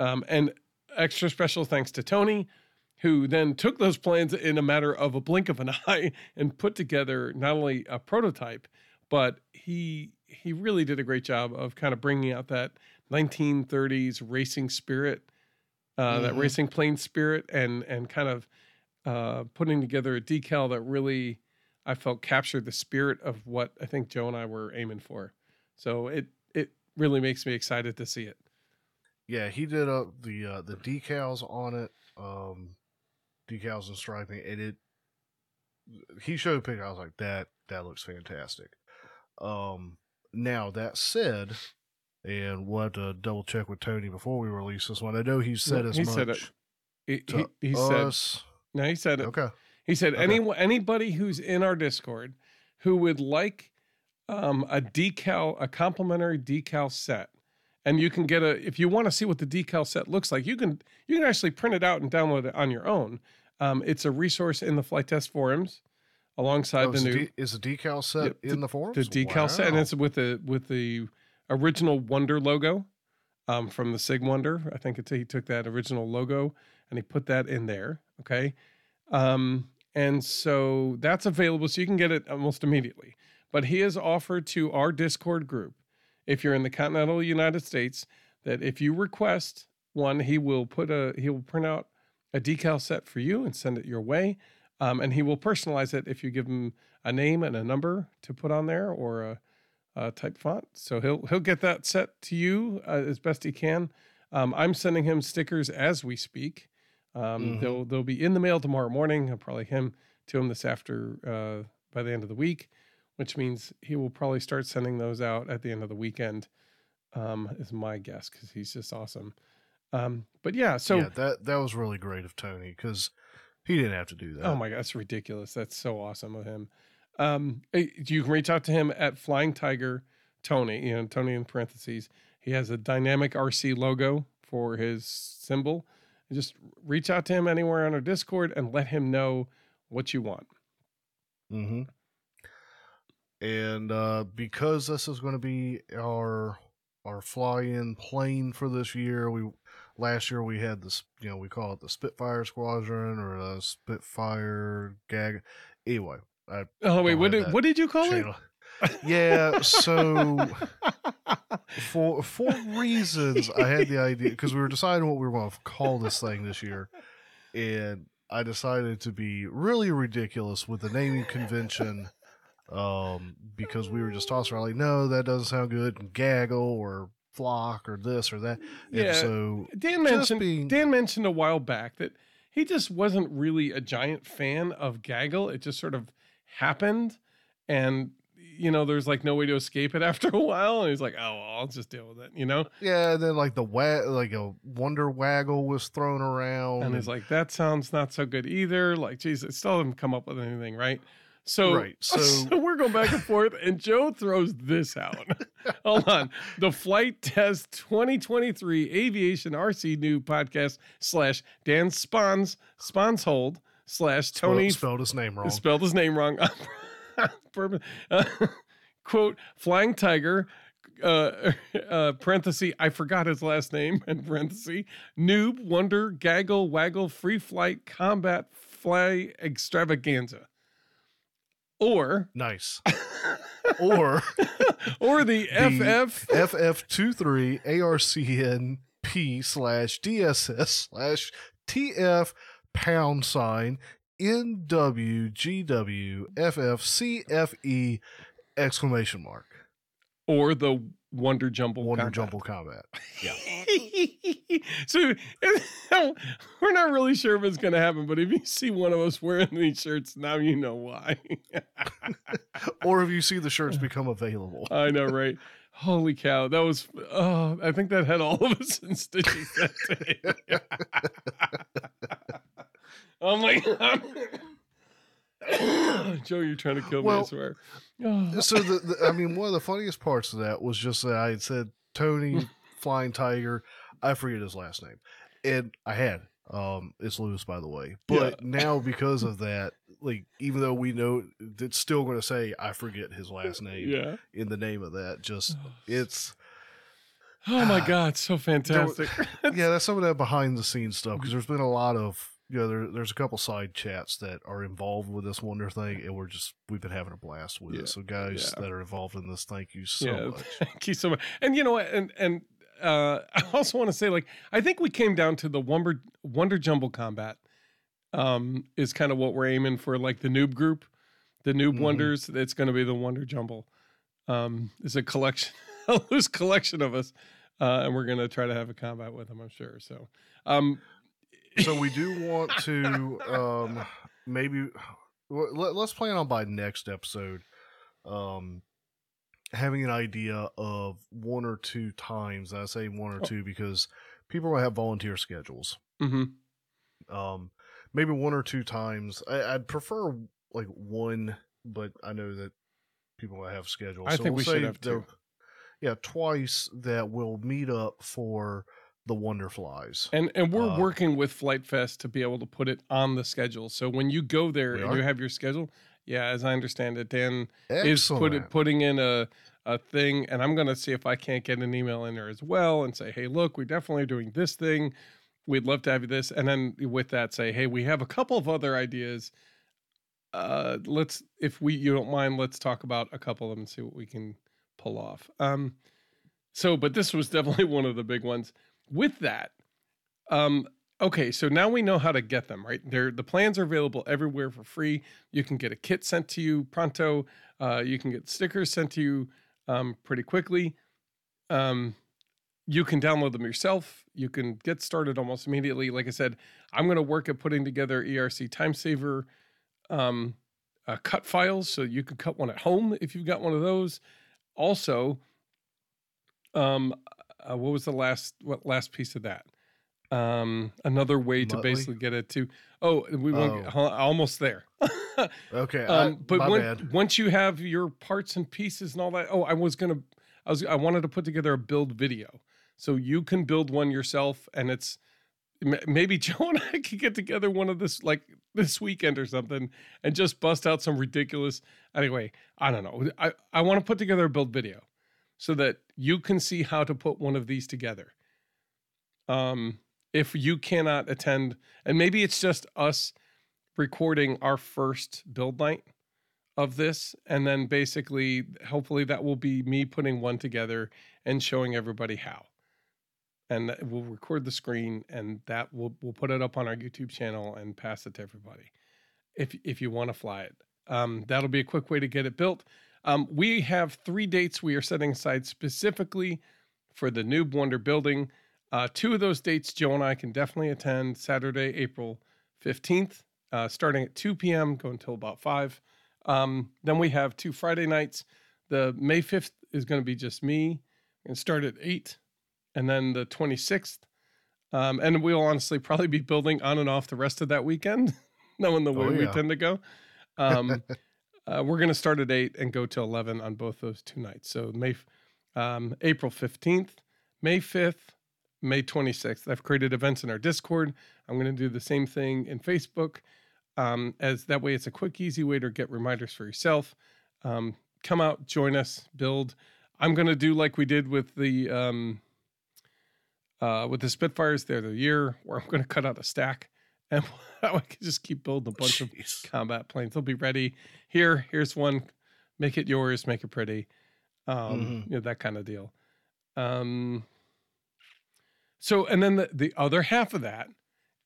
Um, and extra special thanks to Tony, who then took those plans in a matter of a blink of an eye and put together not only a prototype, but he he really did a great job of kind of bringing out that 1930s racing spirit, uh, that Mhm. racing plane spirit, and and kind of uh, putting together a decal that really I felt captured the spirit of what I think Joe and I were aiming for. So it it really makes me excited to see it. Yeah, he did up the uh, the decals on it, um, decals and striping, and it. He showed a picture. I was like, that that looks fantastic. Um, now that said, and we'll to double check with Tony before we release this one. I know he said as he much. said it. He, he, he said. No, he said it. okay. He said Okay. any anybody who's in our Discord who would like um, a decal, a complimentary decal set, and you can get a if you want to see what the decal set looks like, you can you can actually print it out and download it on your own. Um, it's a resource in the Flite Test forums alongside Oh, the is, new the de- is the decal set Yeah, in the forums? the decal set, and it's with the with the original Wonder logo um, from the Sig Wonder. I think it's, he took that original logo and he put that in there. Okay, um, and so that's available, so you can get it almost immediately. But he has offered to our Discord group, if you're in the continental United States, that if you request one, he will put a he will print out a decal set for you and send it your way. Um, and he will personalize it if you give him a name and a number to put on there or a, a type font. So he'll he'll get that set to you uh, as best he can. Um, I'm sending him stickers as we speak. Um, Mhm. They'll they'll be in the mail tomorrow morning. I'll probably him to him this after uh, by the end of the week, which means he will probably start sending those out at the end of the weekend. Um, is my guess because he's just awesome. Um, but yeah, so yeah, that that was really great of Tony because he didn't have to do that. Oh my god, that's ridiculous. That's so awesome of him. Um, you can reach out to him at Flying Tiger Tony, you know, Tony in parentheses. He has a dynamic RC logo for his symbol. Just reach out to him anywhere on our Discord and let him know what you want. Mm-hmm. And uh, because this is going to be our our fly-in plane for this year, we last year we had this, you know, we call it the Spitfire Squadron or the Spitfire Gag. Anyway, I Oh wait, what did what did you call it? Yeah, so for for reasons I had the idea because we were deciding what we were going to call this thing this year, and I decided to be really ridiculous with the naming convention, um, because we were just tossing around like, no, that doesn't sound good, and gaggle or flock or this or that, Yeah, and so Dan mentioned being Dan mentioned a while back that he just wasn't really a giant fan of Gaggle. It just sort of happened, and you know, there's like no way to escape it after a while. And he's like, "Oh, well, I'll just deal with it," you know. yeah, and then like the wa- like a wonder waggle was thrown around, And he's like, "That sounds not so good either." Like, geez, it still didn't come up with anything, right? So, Right, so- we're going back and forth, and Joe throws this out. Hold on, the Flight Fest 2023 Aviation RC Noob Podcast slash Dan Spons Spons Hold slash spelled- Tony spelled his name wrong. spelled his name wrong. Uh, quote Flying Tiger. Uh, uh, parenthesis. I forgot his last name. And parenthesis. Noob, Wonder, Gaggle, Waggle, Free Flight, Combat, Fly, Extravaganza. Or, Nice. or or the, The FF. FF23 ARCNP slash DSS slash TF pound sign NWGW FFCFE exclamation mark. Or the Wonder Jumble. Wonder Combat. Jumble Combat. Yeah. so we're not really sure if it's going to happen, but if you see one of us wearing these shirts, now you know why. or if you see the shirts become available. I know, right? Holy cow, that was. Oh, I think that had all of us in stitches that day. Oh my god, Joe, you're trying to kill me. I swear. Oh. so the, the I mean one of the funniest parts of that was just that I had said Tony Flying Tiger, I forget his last name. And I had. Um it's Lewis by the way. But now because of that, like even though we know it's still gonna say I forget his last name yeah. in the name of that, just it's Oh my god, so fantastic. yeah, that's some of that behind the scenes stuff because there's been a lot of you know there, there's a couple side chats that are involved with this wonder thing and we're just we've been having a blast with Yeah, it so guys yeah. that are involved in this thank you so Yeah, much Thank you so much. And you know what? And and uh, I also want to say, like, I think we came down to the Wonder Wonder Jumble Combat. Um, is kind of what we're aiming for, like the noob group, the noob Mhm. wonders. It's going to be the Wonder Jumble. Um, it's a collection, a loose collection of us, uh, and we're going to try to have a combat with them. I'm sure. So, um, so we do want to um maybe let, let's plan on by next episode um having an idea of one or two times i say one or Oh. two because people will have volunteer schedules mhm. um maybe one or two times I, i'd prefer like one but i know that people will have schedules I so think we'll we should have the- two. yeah twice that we'll meet up for the wonder flies And and we're Uh, working with Flight Fest to be able to put it on the schedule. So when you go there and are? you have your schedule, yeah, as I understand it, Dan is put Excellent. putting in a a thing, and I'm gonna see if I can't get an email in there as well and say, hey, look, we definitely are doing this thing. We'd love to have you this, and then with that, say, hey, we have a couple of other ideas. Uh, let's, if we you don't mind, let's talk about a couple of them and see what we can pull off. Um, so, but this was definitely one of the big ones. With that, um, Okay, so now we know how to get them, right? They're, the plans are available everywhere for free. You can get a kit sent to you pronto. Uh, you can get stickers sent to you um, pretty quickly. Um, you can download them yourself. You can get started almost immediately. Like I said, I'm going to work at putting together ERC time saver um, uh, cut files so you can cut one at home if you've got one of those. Also, um, uh, what was the last what last piece of that? Um, another way to basically get it to. Oh, we won't get, almost there. Okay, I, um, but my when, bad. once you have your parts and pieces and all that, oh, I was gonna, I was, I wanted to put together a build video, so you can build one yourself, and it's maybe Joe and I could get together one of this like this weekend or something, and just bust out some ridiculous. Anyway, I don't know. I I want to put together a build video, so that you can see how to put one of these together. Um, if you cannot attend, and maybe it's just us recording our first build night of this and then basically hopefully that will be me putting one together and showing everybody how. And we'll record the screen and that will we'll put it up on our youtube channel and pass it to everybody if if you want to fly it. Um, that'll be a quick way to get it built um, we have three dates we are setting aside specifically for the noob wonder building uh, two of those dates joe and i can definitely attend saturday april 15th uh, starting at 2 p.m., go until about 5. Um, then we have two Friday nights. The May 5th is going to be just me and start at 8. And then the 26th. Um, and we'll honestly probably be building on and off the rest of that weekend, knowing the way Oh, we tend to go. Um, uh, we're going to start at 8 and go to 11 on both those two nights. So May, um, April 15th, May 5th, May 26th. I've created events in our Discord. I'm going to do the same thing in Facebook. Um, as that way, it's a quick, easy way to get reminders for yourself. Um, come out, join us, build. I'm going to do like we did with the um, uh, with the Spitfires the other year, where I'm going to cut out a stack, and I can just keep building a bunch of Jeez. combat planes. They'll be ready. Here, here's one. Make it yours. Make it pretty. Um, Mhm. you know that kind of deal. Um, so, and then the the other half of that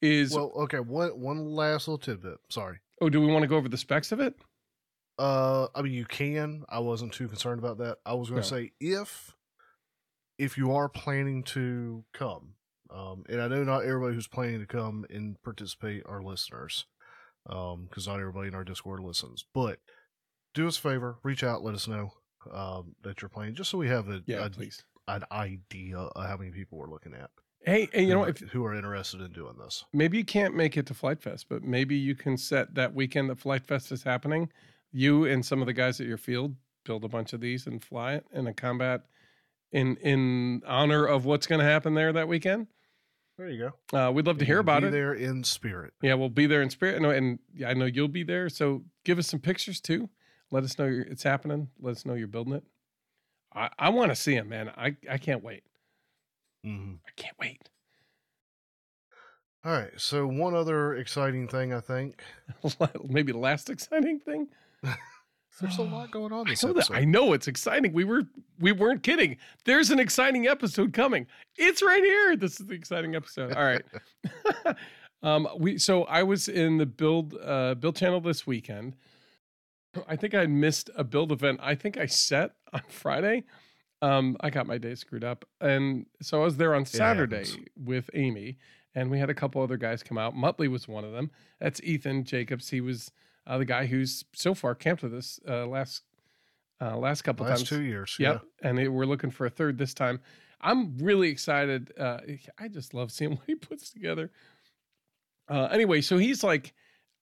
is Well, okay. One one last little tidbit. Sorry. oh, do we want to go over the specs of it? Uh, I mean, you can. I wasn't too concerned about that. I was going No. to say if if you are planning to come, um, and I know not everybody who's planning to come and participate are listeners, um, because not everybody in our Discord listens. But do us a favor, reach out, let us know um that you're playing, just so we have a, Yeah, a- please. an idea of how many people we're looking at. Hey, and you know, if who are interested in doing this. maybe you can't make it to Flight Fest, but maybe you can set that weekend that Flight Fest is happening. You and some of the guys at your field build a bunch of these and fly it in a combat in in honor of what's going to happen there that weekend. There you go. Uh, we'd love to hear about Be it. there in spirit. Yeah, we'll be there in spirit. And, and I know you'll be there. So give us some pictures too. Let us know you're, it's happening. Let us know you're building it. I, I want to see them, man. I, I can't wait. hmm I can't wait. All right. So one other exciting thing, I think. Maybe the last exciting thing. There's a lot going on I this know, that. I know it's exciting. We were we weren't kidding. There's an exciting episode coming. It's right here. This is the exciting episode. All right. um we so I was in the build uh build channel this weekend. I think I missed a build event. I think I set on Friday. Um I got my day screwed up. And so I was there on Saturday happens. with Amy and we had a couple other guys come out. Muttley was one of them. That's Ethan Jacobs. He was uh, the guy who's so far camped with us uh, last uh, last couple Last times. two years. Yep, and it, we're looking for a third this time. I'm really excited. Uh, I just love seeing what he puts together. Uh, anyway, so he's like,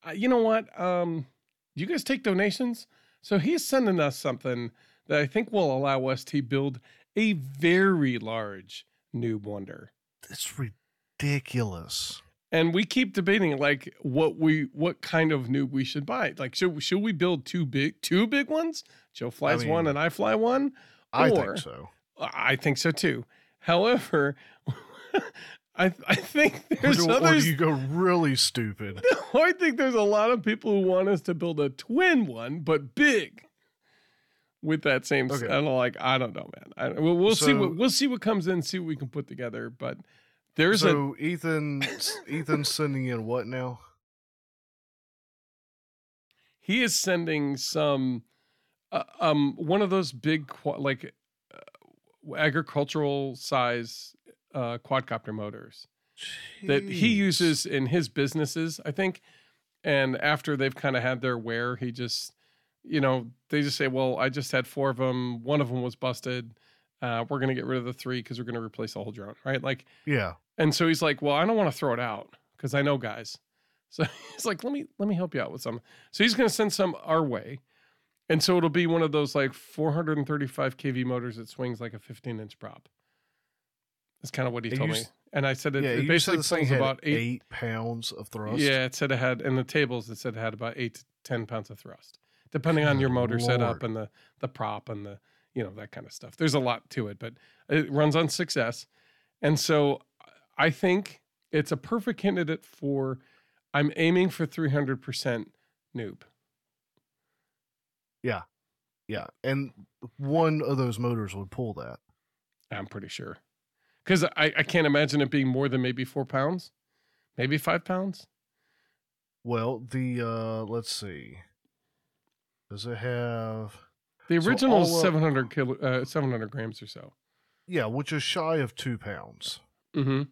uh, you know what? Um, you guys take donations, so he's sending us something that I think will allow us to build a very large noob wonder. Yeah. It's ridiculous. And we keep debating like what we what kind of noob we should buy. Like should should we build two big two big ones? Joe flies one mean, and I fly one. I Or- think so. I think so too. However, I I think Or there's do, or others. do you go really stupid? I think there's a lot of people who want us to build a twin one, but big. With that same, Okay. I don't like. I don't know, man. I, we'll, we'll see what we'll see what comes in, see what we can put together. But There's a so Ethan Ethan's sending in what now? he is sending some uh, um one of those big like uh, agricultural size uh quadcopter motors that he uses in his businesses, I think. And after they've kind of had their wear, he just, you know, they just say, "Well, I just had four of them. One of them was busted. Uh, we're gonna get rid of the three because we're gonna replace the whole drone, right?" Like, Yeah. And so he's like, "Well, I don't want to throw it out because I know guys." So he's like, "Let me let me help you out with some." So he's gonna send some our way, and so it'll be one of those like 435 kV motors that swings like a 15 inch prop. That's kind of what he And told me. And I said it, yeah, it basically said this thing pulls had about eight eight pounds of thrust. yeah, it said it had in the tables. It said it had about eight to ten pounds of thrust, depending on your Good motor setup and the the prop and the you know that kind of stuff. There's a lot to it, but it runs on 6S, and so I think it's a perfect candidate for. I'm aiming for 300 percent noob. Yeah. Yeah. And one of those motors would pull that. I'm pretty sure, because I I can't imagine it being more than maybe four pounds, maybe five pounds. Well, the uh let's see. Does it have The So original is all of- 700 kilo, uh, 700 grams or so. yeah, which is shy of two pounds. Mm-hmm.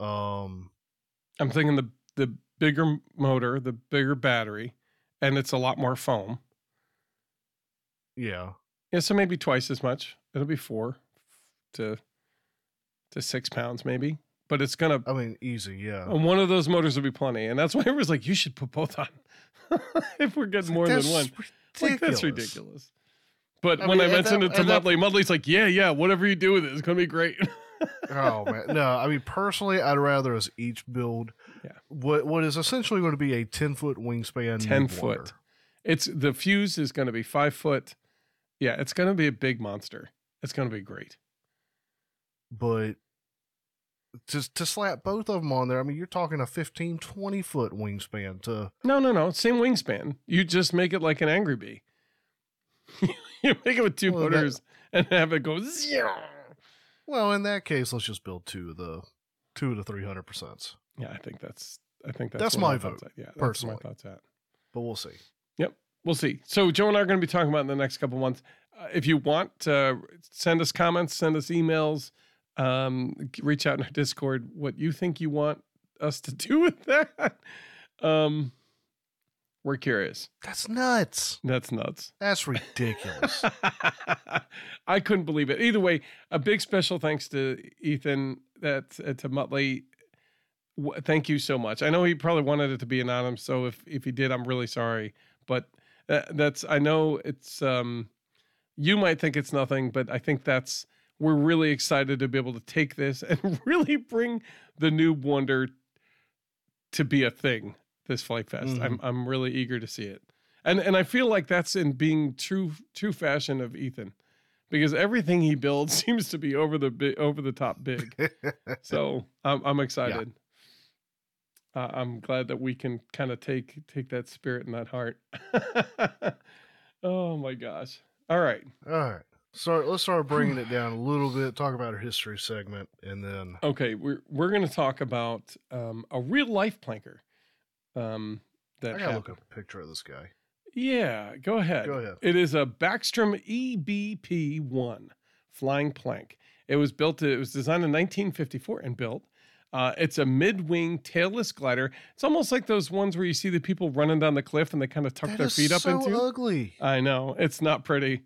Um I'm thinking the the bigger motor, the bigger battery, and it's a lot more foam. yeah. Yeah, so maybe twice as much. It'll be four to to six pounds, maybe. But it's gonna. I mean easy, yeah. and one of those motors will be plenty, and that's why everyone's like, "You should put both on." if we're getting more than one, like that's ridiculous. But I when mean, I mentioned that- it to at that Muttley, Muttley's like, "Yeah, yeah, whatever you do with it, it's gonna be great." oh man, no. I mean, personally, I'd rather us each build Yeah. what what is essentially going to be a ten foot wingspan. 10 noob foot. wonder. It's the fuse is going to be five foot. Yeah, it's going to be a big monster. It's going to be great. but to to slap both of them on there, I mean, you're talking a 15, 20 foot wingspan to No, no, no. Same wingspan. You just make it like an angry bee. you make it with two Well, that- motors and have it go. Zero. Well, in that case, let's just build two of the two of the three hundred percent. Yeah, I think that's. I think that's, That's my vote. Yeah, that's personally. my thoughts at. But we'll see. Yep, we'll see. So Joe and I are going to be talking about in the next couple months. Uh, if you want to send us comments, send us emails, um, reach out in our Discord. What you think you want us to do with that? Um, we're curious. That's nuts. That's nuts. That's ridiculous. I couldn't believe it. Either way, a big special thanks to Ethan, that uh, to Muttley. W- Thank you so much. I know he probably wanted it to be anonymous, so if if he did, I'm really sorry. But uh, that's I know it's um, you might think it's nothing, but I think that's we're really excited to be able to take this and really bring the Noob Wonder to be a thing. This Flight Fest. I'm I'm really eager to see it and and I feel like that's in being true true fashion of Ethan, because everything he builds seems to be over the bi- over the top big. So I'm I'm excited. Uh, I'm glad that we can kind of take take that spirit and that heart. oh my gosh! All right, All right. So let's start bringing it down a little bit. Talk about our history segment, and then okay, we're we're gonna talk about um, a real life planker. Um, that I gotta look up a picture of this guy. Yeah, go ahead. Go ahead. It is a Backstrom EBP one flying plank. It was built. It was designed in 1954 and built. Uh, it's a mid-wing tailless glider. It's almost like those ones where you see the people running down the cliff and they kind of tuck That their feet up into. That is so into. ugly. I know it's not pretty.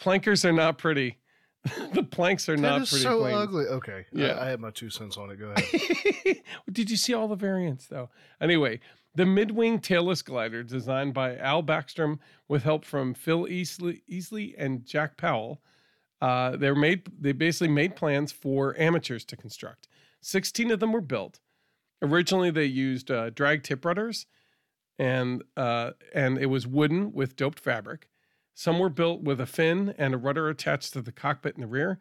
Plankers are not pretty. the planks are That not is pretty. so planes. ugly. Okay. Yeah. I, I had my two cents on it. Go ahead. Did you see all the variants though? Anyway, the mid-wing tailless glider designed by Al Backstrom with help from Phil Easley, Easley and Jack Powell. Uh, they're made. They basically made plans for amateurs to construct. Sixteen of them were built. Originally, they used uh, drag tip rudders, and uh, and it was wooden with doped fabric. Some were built with a fin and a rudder attached to the cockpit in the rear.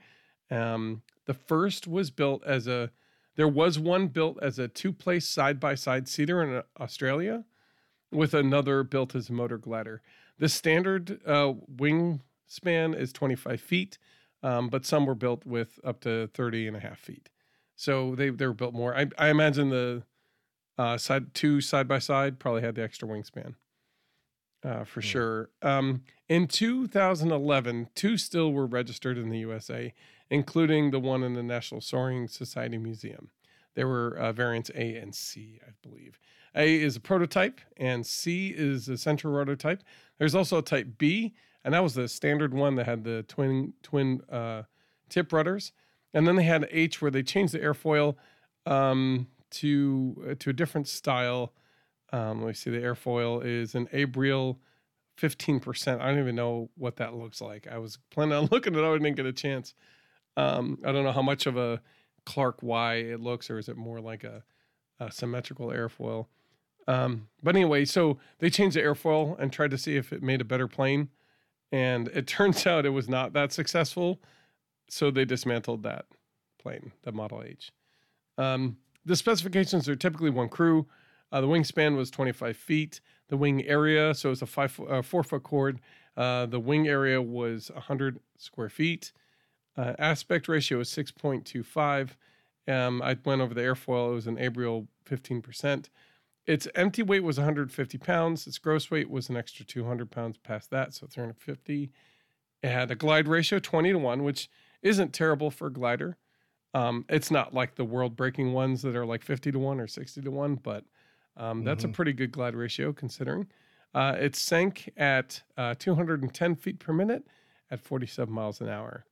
Um, the first was built as a there was one built as a two place side by side seater in uh, Australia, with another built as a motor glider. The standard uh, wingspan is 25 feet, um, but some were built with up to 30 and a half feet. So they they were built more. I I imagine the uh, side two side by side probably had the extra wingspan. Uh, for Hmm. sure. Um, in 2011, two still were registered in the USA, including the one in the National Soaring Society Museum. There were uh, variants A and C, I believe. A is a prototype, and C is a central rudder type. There's also a type B, and that was the standard one that had the twin twin uh, tip rudders. And then they had H, where they changed the airfoil um, to uh, to a different style. Um, let me see. The airfoil is an Abriel 15%. I don't even know what that looks like. I was planning on looking at it. I didn't get a chance. Um, I don't know how much of a Clark Y it looks, or is it more like a, a symmetrical airfoil? Um, but anyway, so they changed the airfoil and tried to see if it made a better plane. And it turns out it was not that successful. So they dismantled that plane, the Model H. Um, the specifications are typically one crew. Uh, the wingspan was 25 feet. The wing area, so it's a five, uh, four foot chord. Uh, the wing area was 100 square feet. Uh, aspect ratio is 6.25. Um, I went over the airfoil. It was an Abriel 15%. Its empty weight was 150 pounds. Its gross weight was an extra 200 pounds past that, so 350. It had a glide ratio 20 to 1, which isn't terrible for a glider. Um, it's not like the world breaking ones that are like 50 to 1 or 60 to 1, but um, that's a Mhm. pretty good glide ratio considering. Uh, it sank at uh, 210 feet per minute at 47 miles an hour.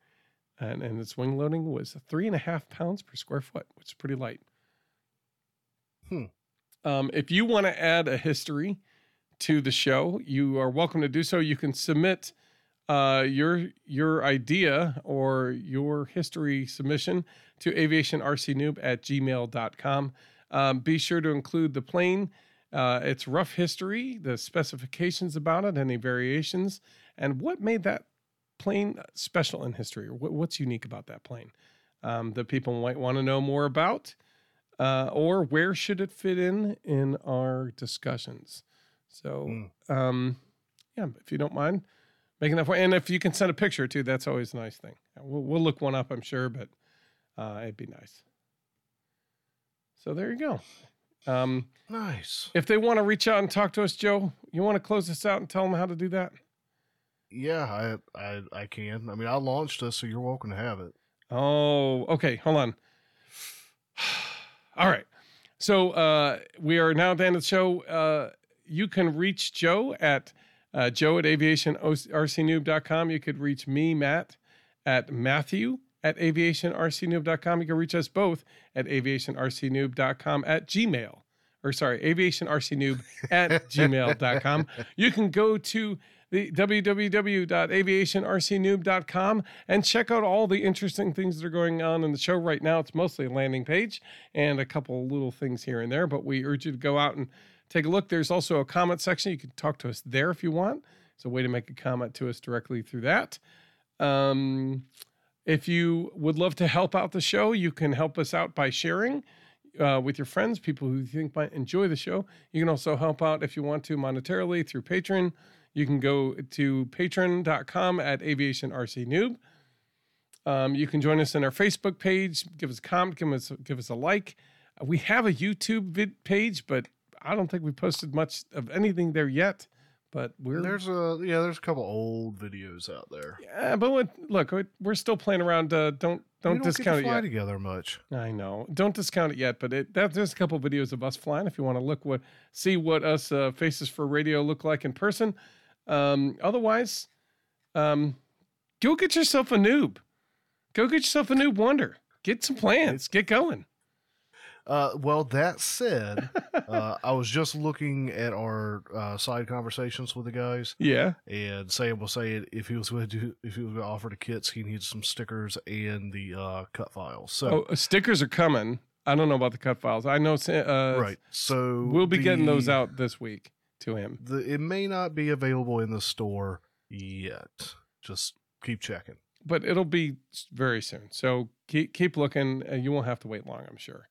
And, and its wing loading was three and a half pounds per square foot, which is pretty light. Hmm. Um, if you want to add a history to the show, you are welcome to do so. You can submit uh, your your idea or your history submission to aviationrcnoob at gmail.com. Um, be sure to include the plane, uh, its rough history, the specifications about it, any variations, and what made that plane special in history, or what, what's unique about that plane um, that people might want to know more about, uh, or where should it fit in in our discussions. So, Mm. um, yeah, if you don't mind making that for, and if you can send a picture too, that's always a nice thing. We'll, we'll look one up, I'm sure, but uh, it'd be nice. So there you go. Um, Nice. if they want to reach out and talk to us, Joe, you want to close this out and tell them how to do that? Yeah, I, I I can. I mean, I launched this, so you're welcome to have it. Oh, okay. Hold on. All right. So uh, we are now at the end of the show. Uh, you can reach Joe at uh, joe at aviationrcnoob.com. You could reach me, Matt, at Matthew at aviationrcnoob.com. You can reach us both at aviationrcnoob.com at gmail. Or sorry, aviationrcnoob at gmail.com. You can go to the www.aviationrcnoob.com and check out all the interesting things that are going on in the show right now. It's mostly a landing page and a couple little things here and there, but we urge you to go out and take a look. There's also a comment section. You can talk to us there if you want. It's a way to make a comment to us directly through that. Um, if you would love to help out the show, you can help us out by sharing uh, with your friends, people who you think might enjoy the show. You can also help out if you want to monetarily through Patreon. You can go to patreon.com at aviationrcnoob. Um, you can join us in our Facebook page. Give us a comment. Give us give us a like. Uh, We have a YouTube vid page, but I don't think we posted much of anything there yet. But we're There's a yeah, there's a couple old videos out there. yeah, but what, look, we- we're still playing around. Uh, don't don't, we don't discount it fly yet. together much. I know. Don't discount it yet, but it that there's a couple videos of us flying if you want to look what see what us uh, faces for radio look like in person. Um, otherwise, um, go get yourself a noob. Go get yourself a noob wonder. Get some plans. Get going. Uh, well, that said, uh, I was just looking at our uh, side conversations with the guys, Yeah. and Sam was saying if he was going to do, if he was going to offer the kits, he needs some stickers and the uh, cut files. So Oh, stickers are coming. I don't know about the cut files. I know. Uh, right, so We'll be getting those out this week to him. The it may not be available in the store yet. Just keep checking. but it'll be very soon. So keep keep looking. And you won't have to wait long, I'm sure.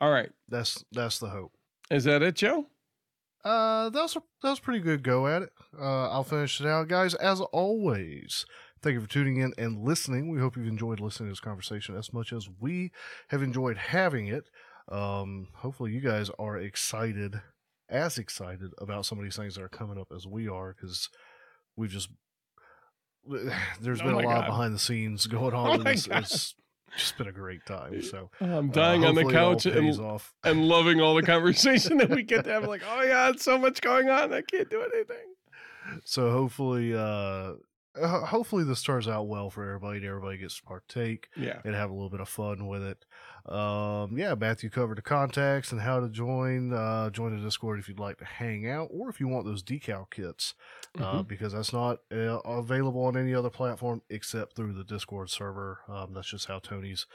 All right, That's that's the hope. is that it, Joe? Uh, that was a that was a pretty good go at it. Uh, I'll finish it out, guys. As always, Thank you for tuning in and listening. We hope you've enjoyed listening to this conversation as much as we have enjoyed having it. Um, hopefully, you guys are excited, as excited about some of these things that are coming up as we are, because we've just there's Oh been a lot God. behind the scenes going Oh on. and my it's, it's just been a great time. So I'm uh, dying on the hopefully it all couch and, and loving all the conversation that we get to have. Like, oh my god, so much going on. I can't do anything. so hopefully uh hopefully this turns out well for everybody and everybody gets to partake Yeah. and have a little bit of fun with it um yeah matthew covered the contacts and how to join uh join the discord if you'd like to hang out or if you want those decal kits uh Mhm. because that's not uh, available on any other platform except through the discord server um that's just how tony's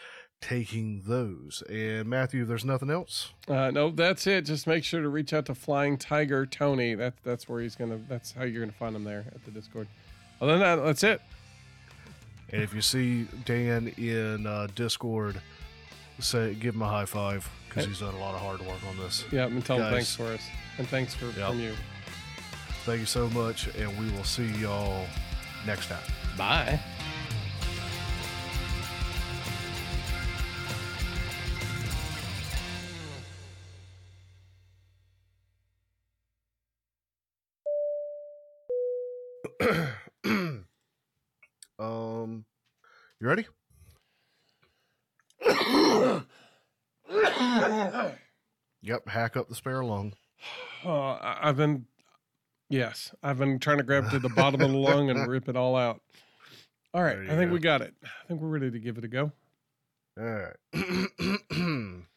taking those and matthew there's nothing else Uh, no, that's it. Just make sure to reach out to Flying Tiger Tony. That's that's where he's gonna. That's how you're gonna find him there at the Discord. Other than that, that's it. And if you see Dan in uh, Discord, say give him a high five because he's done a lot of hard work on this. Yeah, and tell him Guys. thanks for us, and thanks for Yep. from you. Thank you so much, and we will see y'all next time. Bye. um, you ready? Yep. Hack up the spare lung. Oh, I've been, yes, I've been trying to grab to the bottom of the lung and rip it all out. All right, I think go. we got it. I think we're ready to give it a go. All right.